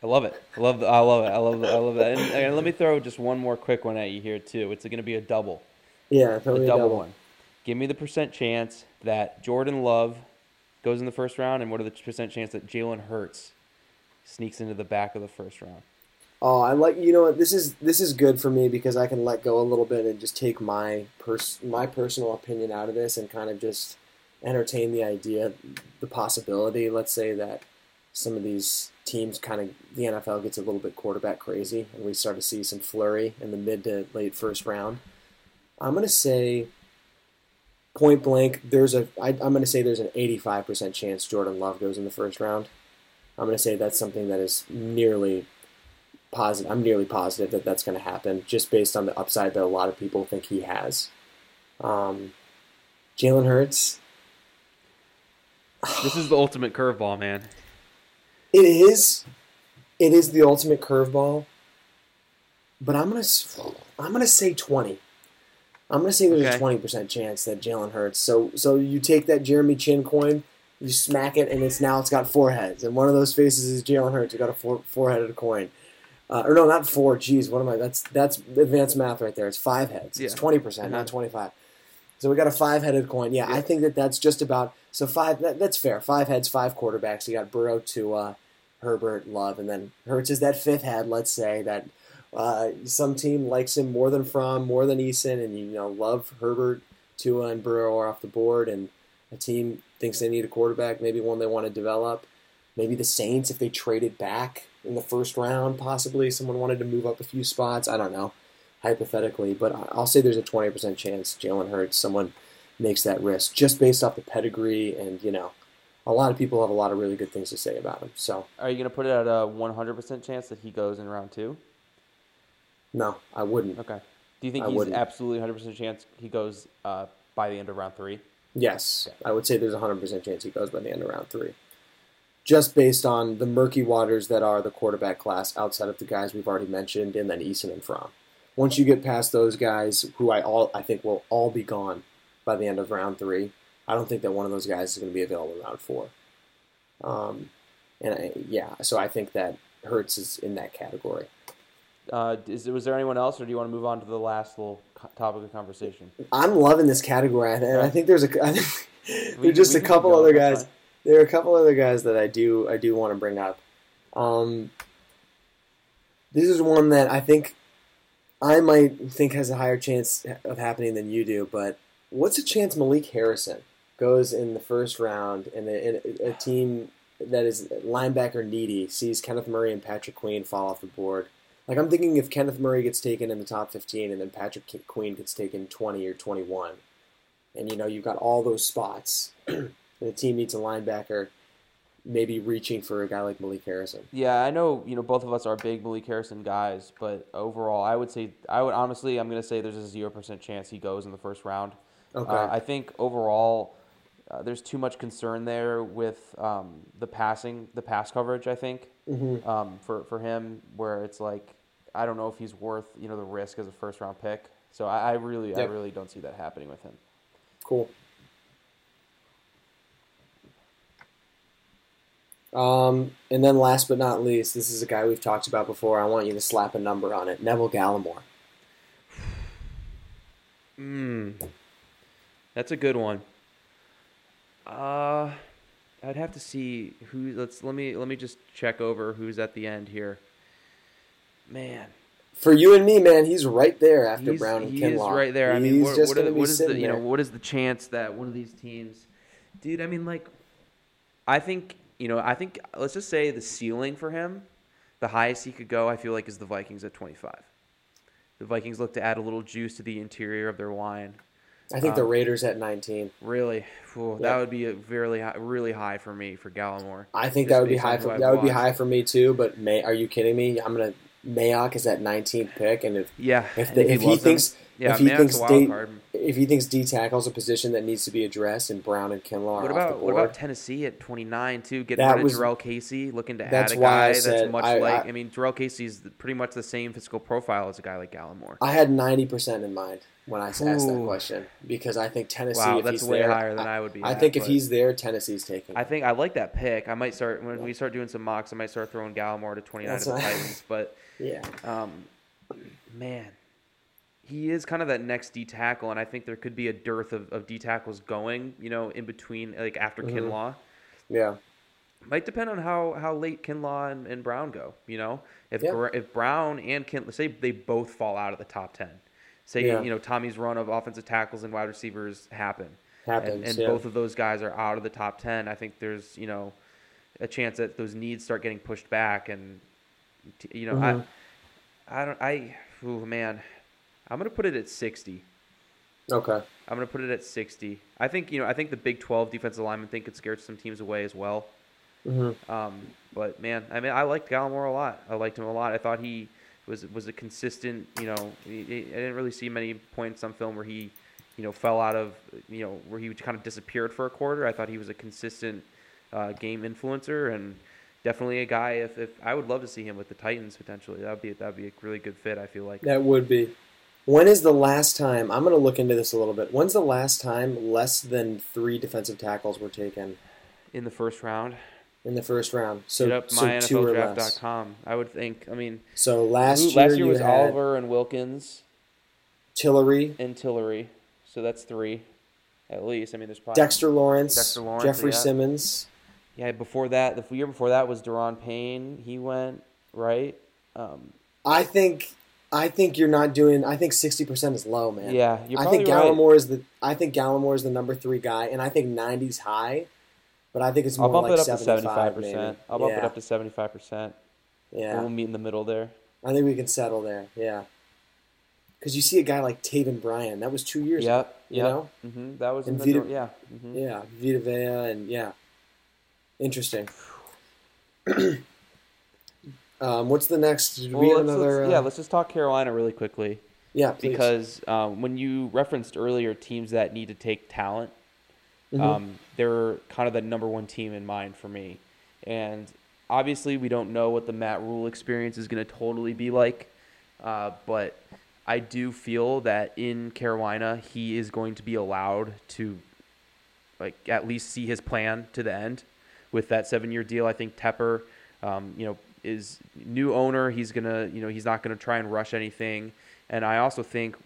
I love it. I love. I love it. I love. I love that. And, and let me throw just one more quick one at you here too. It's going to be a double. Yeah, A totally double, one. Give me the percent chance that Jordan Love goes in the first round, and what are the percent chance that Jalen Hurts sneaks into the back of the first round? Oh, I like you know what this is this is good for me because I can let go a little bit and just take my pers- my personal opinion out of this and kind of just entertain the idea, the possibility. Let's say that some of these teams kind of the NFL gets a little bit quarterback crazy and we start to see some flurry in the mid to late first round. I'm gonna say point blank. There's a I, I'm gonna say there's an 85 percent chance Jordan Love goes in the first round. I'm gonna say that's something that is nearly positive. I'm nearly positive that that's going to happen, just based on the upside that a lot of people think he has. Um, Jalen Hurts, This is the ultimate curveball, man. it is, it is the ultimate curveball. But I'm gonna, I'm gonna say twenty. I'm gonna say there's Okay. a twenty percent chance that Jalen Hurts. So, so you take that Jeremy Chinn coin, you smack it, and it's now it's got four heads, and one of those faces is Jalen Hurts. You got a four four-headed coin. Uh, or no, not four. Geez, what am I? That's that's advanced math right there. It's five heads. It's twenty percent, not Uh-huh. twenty-five. So we got a five-headed coin. Yeah, I think that that's just about so five. That, that's fair. Five heads, five quarterbacks. You got Burrow, Tua, Herbert, Love, and then Hurts is that fifth head. Let's say that uh, some team likes him more than Fromm, more than Eason, and you know love Herbert, Tua, and Burrow are off the board, and a team thinks they need a quarterback, maybe one they want to develop. Maybe the Saints, if they traded back in the first round, possibly someone wanted to move up a few spots. I don't know, hypothetically, but I'll say there's a 20% chance Jalen Hurts, someone makes that risk just based off the pedigree, and you know, a lot of people have a lot of really good things to say about him. So Are you going to put it at a 100% chance that he goes in round two? No, I wouldn't. Okay. Do you think I he's wouldn't. absolutely 100% chance he goes uh, by the end of round three? Yes, I would say there's a 100% chance he goes by the end of round three. Just based on the murky waters that are the quarterback class outside of the guys we've already mentioned, and then Eason and Fromm. Once you get past those guys, who I all I think will all be gone by the end of round three, I don't think that one of those guys is going to be available in round four. Um, and I, yeah, so I think that Hurts is in that category. Uh, is, was there anyone else, or do you want to move on to the last little co- topic of conversation? I'm loving this category, and I think there's a I think We- there's just a couple other guys. There are a couple other guys that I do I do want to bring up. Um, this is one that I think I might think has a higher chance of happening than you do. But what's a chance Malik Harrison goes in the first round and a, and a, a team that is linebacker needy sees Kenneth Murray and Patrick Queen fall off the board? Like I'm thinking if Kenneth Murray gets taken in the top 15 and then Patrick Queen gets taken 20 or 21, and you know you've got all those spots, and the team needs a linebacker, maybe reaching for a guy like Malik Harrison. Yeah, I know. You know, both of us are big Malik Harrison guys, but overall, I would say I would honestly, I'm going to say there's a zero percent chance he goes in the first round. Okay. Uh, I think overall, uh, there's too much concern there with um, the passing, the pass coverage. I think Mhm. um, for for him, where it's like I don't know if he's worth you know the risk as a first round pick. So I, I really, I really don't see that happening with him. Cool. Um, and then last but not least, this is a guy we've talked about before. I want you to slap a number on it. Neville Gallimore. Hmm. That's a good one. Uh, I'd have to see who. Let's let me let me just check over who's at the end here. Man, For you and me, man, he's right there after he's, Brown and he Kinlaw. is right there. I He's mean, what, what, what is the you know what is the chance that one of these teams, dude? I mean, like, I think you know I think let's just say the ceiling for him, the highest he could go, I feel like is the Vikings at twenty five. The Vikings look to add a little juice to the interior of their line. I think the um, Raiders at 19. Really, Yeah. that would be a really high, really high for me for Gallimore. I think that would be high for that would be high for me too. But May, are you kidding me? I'm gonna Mayock is that 19th pick, and if Yeah, if, the, if he him- thinks yeah, if he thinks D, card. if he thinks D tackle's a position that needs to be addressed, and Brown and Kinlaw are What about what about Tennessee at 29 too? Getting That rid was- of Jurrell Casey, looking to add a why I guy that's much I- like. I- I, mean, Jurrell Casey's pretty much the same physical profile as a guy like Gallimore. I had 90 percent in mind when I asked that question because I think Tennessee. Wow, that's way there, higher than I would be. I at, think if he's there, Tennessee's taking. I think I like that pick. I might start when we start doing some mocks. I might start throwing Gallimore to 29 That's to the Titans. But yeah, um, man, he is kind of that next D tackle, and I think there could be a dearth of, of D tackles going. You know, in between, like after Mhm. Kinlaw. yeah, Might depend on how, how late Kinlaw and, and Brown go. You know, if Yeah. If Brown and Kin, say they both fall out of the top ten, say Yeah. you know Tommy's run of offensive tackles and wide receivers happen, happens. and, and yeah. both of those guys are out of the top ten. I think there's you know a chance that those needs start getting pushed back, and you know Mhm. I I don't I oh man, I'm gonna put it at sixty. okay. I'm gonna put it at sixty. I think you know I think the Big Twelve defensive linemen thing could scare some teams away as well. hmm Um, but man, I mean, I liked Gallimore a lot. I liked him a lot. I thought he was was a consistent. You know, he, he- I didn't really see many points on film where he, you know, fell out of. You know, where he kind of disappeared for a quarter. I thought he was a consistent uh, game influencer and definitely a guy. If, if I would love to see him with the Titans potentially, that would be that would be a really good fit. I feel like. That would be. When is the last time? I'm going to look into this a little bit. When's the last time less than three defensive tackles were taken in the first round. in the first round? So, Hit up so two or less. mynfldraft.com. I would think. I mean, So last year, last year was Oliver and Wilkins. Tillery, and Tillery. So that's three, at least. I mean, there's probably Dexter Lawrence, Dexter Lawrence, Jeffrey yeah. Simmons. Yeah, before that, the year before that was Da'Ron Payne. He went right. Um, I think. I think you're not doing. I think sixty percent is low, man. yeah, I think right. Gallimore is the. I think Gallimore is the number three guy, and I think 90's high, but I think it's more I'll bump like it up to seventy five percent. I'll bump yeah. it up to seventy-five percent. Yeah, We'll meet in the middle there. I think we can settle there. Yeah, because you see a guy like Taven Bryan. That was two years. ago, Yep. you Yep. know. hmm That was in And the Vita- door- yeah. hmm Yeah, Vita Vea and yeah, interesting. um, what's the next? Did we have let's, another? let's- yeah, uh, let's just talk Carolina really quickly yeah, please. because um, when you referenced earlier teams that need to take talent, Mhm. um, they're kind of the number one team in mind for me. And obviously, we don't know what the Matt Rhule experience is going to totally be like, uh, but I do feel that in Carolina, he is going to be allowed to, like, at least see his plan to the end with that seven-year deal. I think Tepper, um, you know, is new owner. He's gonna, you know, he's not gonna try and rush anything. And I also think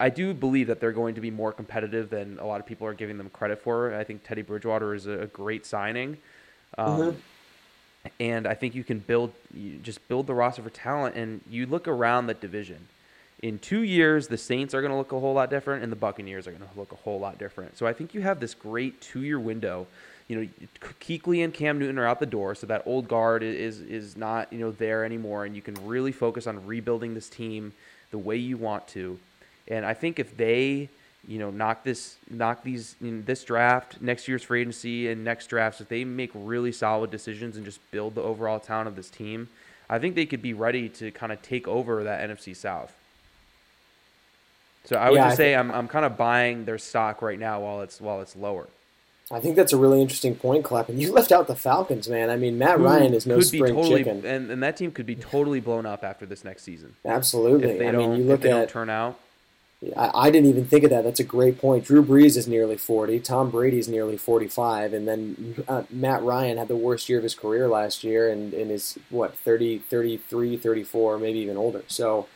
I do believe that they're going to be more competitive than a lot of people are giving them credit for. I think Teddy Bridgewater is a, great signing, um, Mhm. and I think you can build you just build the roster for talent. And you look around that division. In two years, the Saints are going to look a whole lot different, and the Buccaneers are going to look a whole lot different. So I think you have this great two-year window. You know, Kuechly and Cam Newton are out the door, so that old guard is is not you know there anymore, and you can really focus on rebuilding this team the way you want to. And I think if they, you know, knock this, knock these in this draft, next year's free agency, and next drafts, if they make really solid decisions and just build the overall talent of this team, I think they could be ready to kind of take over that NFC South. So I would Yeah, just I say I'm, I'm kind of buying their stock right now while it's while it's lower. I think that's a really interesting point, Clap. And you left out the Falcons, man. I mean, Matt Who Ryan is no could be spring totally, chicken. and, and that team could be totally blown up after this next season Absolutely. if they I don't mean, you look at turn out. I, I, didn't even think of that. That's a great point. Drew Brees is nearly 40. Tom Brady is nearly 45. And then uh, Matt Ryan had the worst year of his career last year and, and is, what, 30, 33, 34, maybe even older. So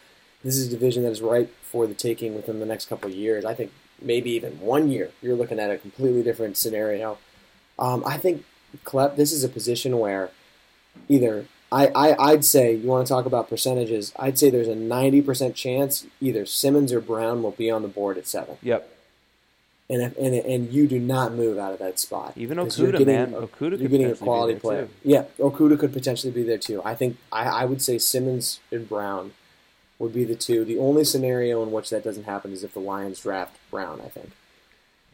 this is a division that is ripe for the taking within the next couple of years. I think maybe even one year, you're looking at a completely different scenario. Um, I think, Klep, this is a position where either I, I I'd say you want to talk about percentages. I'd say there's a ninety percent chance either Simmons or Brown will be on the board at seven. Yep. And if, and and you do not move out of that spot. Even Okudah, getting, man. Okudah you're getting a quality player. Too. Yeah, Okudah could potentially be there too. I think I, I would say Simmons and Brown would be the two. The only scenario in which that doesn't happen is if the Lions draft Brown. I think.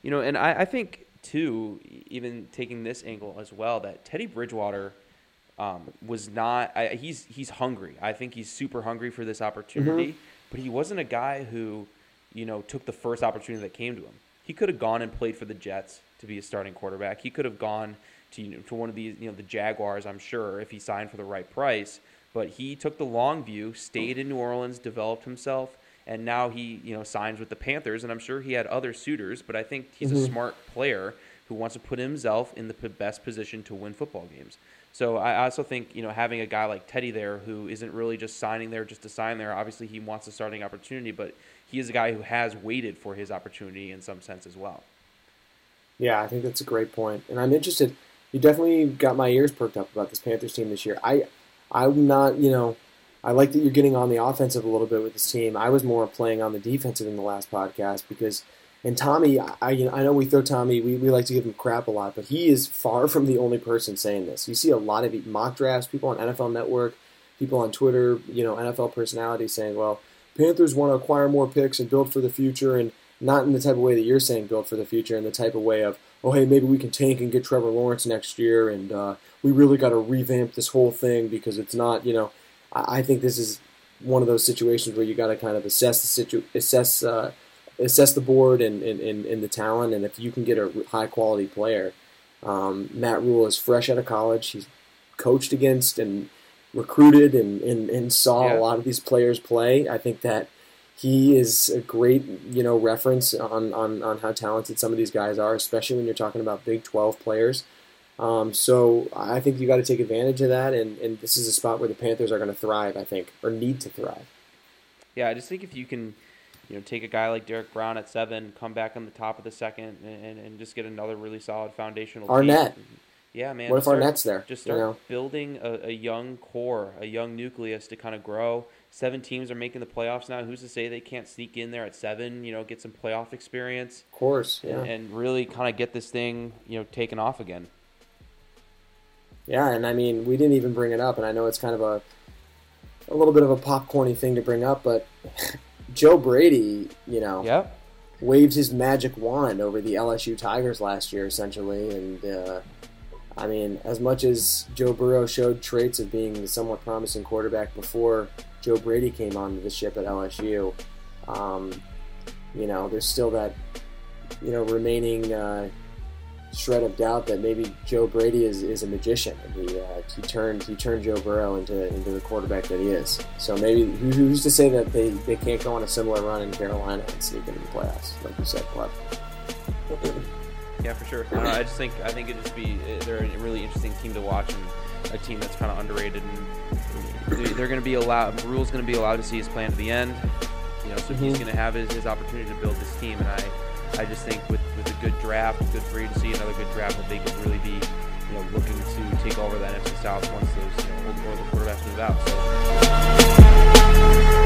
You know, and I, I think too, even taking this angle as well, that Teddy Bridgewater um, was not. I, he's he's hungry. I think he's super hungry for this opportunity. Mm-hmm. But he wasn't a guy who, you know, took the first opportunity that came to him. He could have gone and played for the Jets to be a starting quarterback. He could have gone to you know, to one of these, you know, the Jaguars. I'm sure if he signed for the right price. But he took the long view, stayed in New Orleans, developed himself, and now he, you know, signs with the Panthers. And I'm sure he had other suitors, but I think he's mm-hmm. a smart player who wants to put himself in the best position to win football games. So I also think you know having a guy like Teddy there who isn't really just signing there just to sign there. Obviously, he wants a starting opportunity, but he is a guy who has waited for his opportunity in some sense as well. Yeah, I think that's a great point, and I'm interested. You definitely got my ears perked up about this Panthers team this year. I, I'm not, you know, I like that you're getting on the offensive a little bit with this team. I was more playing on the defensive in the last podcast because and Tommy, I, you know, I know we throw Tommy, we, we like to give him crap a lot, but he is far from the only person saying this. You see a lot of mock drafts, people on NFL Network, people on Twitter, you know, NFL personalities saying, well, Panthers want to acquire more picks and build for the future, and not in the type of way that you're saying build for the future, in the type of way of, oh, hey, maybe we can tank and get Trevor Lawrence next year, and uh, we really got to revamp this whole thing because it's not, you know, I, I think this is one of those situations where you got to kind of assess the situ- assess. Uh, assess the board and, and, and, and, the talent, and if you can get a high quality player. Um, Matt Rhule is fresh out of college. He's coached against and recruited and, and, and saw yeah. a lot of these players play. I think that he is a great you know reference on, on, on how talented some of these guys are, especially when you're talking about Big 12 players. Um, so I think you got to take advantage of that, and, and this is a spot where the Panthers are going to thrive, I think, or need to thrive. Yeah, I just think if you can – you know, take a guy like Derrick Brown at seven, come back on the top of the second, and, and just get another really solid foundational. Arnette. Team. Yeah, man. What if start, Arnette's there? Just start you know? building a, a, young core, a young nucleus to kind of grow. Seven teams are making the playoffs now. Who's to say they can't sneak in there at seven? You know, get some playoff experience. Of course, yeah. And, and really kind of get this thing, you know, taken off again. Yeah, and I mean, we didn't even bring it up, and I know it's kind of a a little bit of a popcorny thing to bring up, but Joe Brady, you know, yep. waved his magic wand over the LSU Tigers last year, essentially. And uh, I mean, as much as Joe Burrow showed traits of being a somewhat promising quarterback before Joe Brady came onto the ship at LSU, um, you know, there's still that, you know, remaining. Uh, shred of doubt that maybe Joe Brady is, is a magician and he uh, he turned he turned Joe Burrow into into the quarterback that he is. So maybe who's to say that they, they can't go on a similar run in Carolina and sneak into the playoffs, like you said, Cliff. yeah, for sure. I, I, just think I think it'd just be they're a really interesting team to watch and a team that's kind of underrated and they're going to be allowed. Rhule's going to be allowed to see his plan to the end. You know, so mm-hmm. he's mhm. going to have his, his opportunity to build this team. And I, I just think with, with a good draft, good free agency, another good draft, that they will really be you know looking to take over that NFC South once those you know, old quarterbacks move out. So.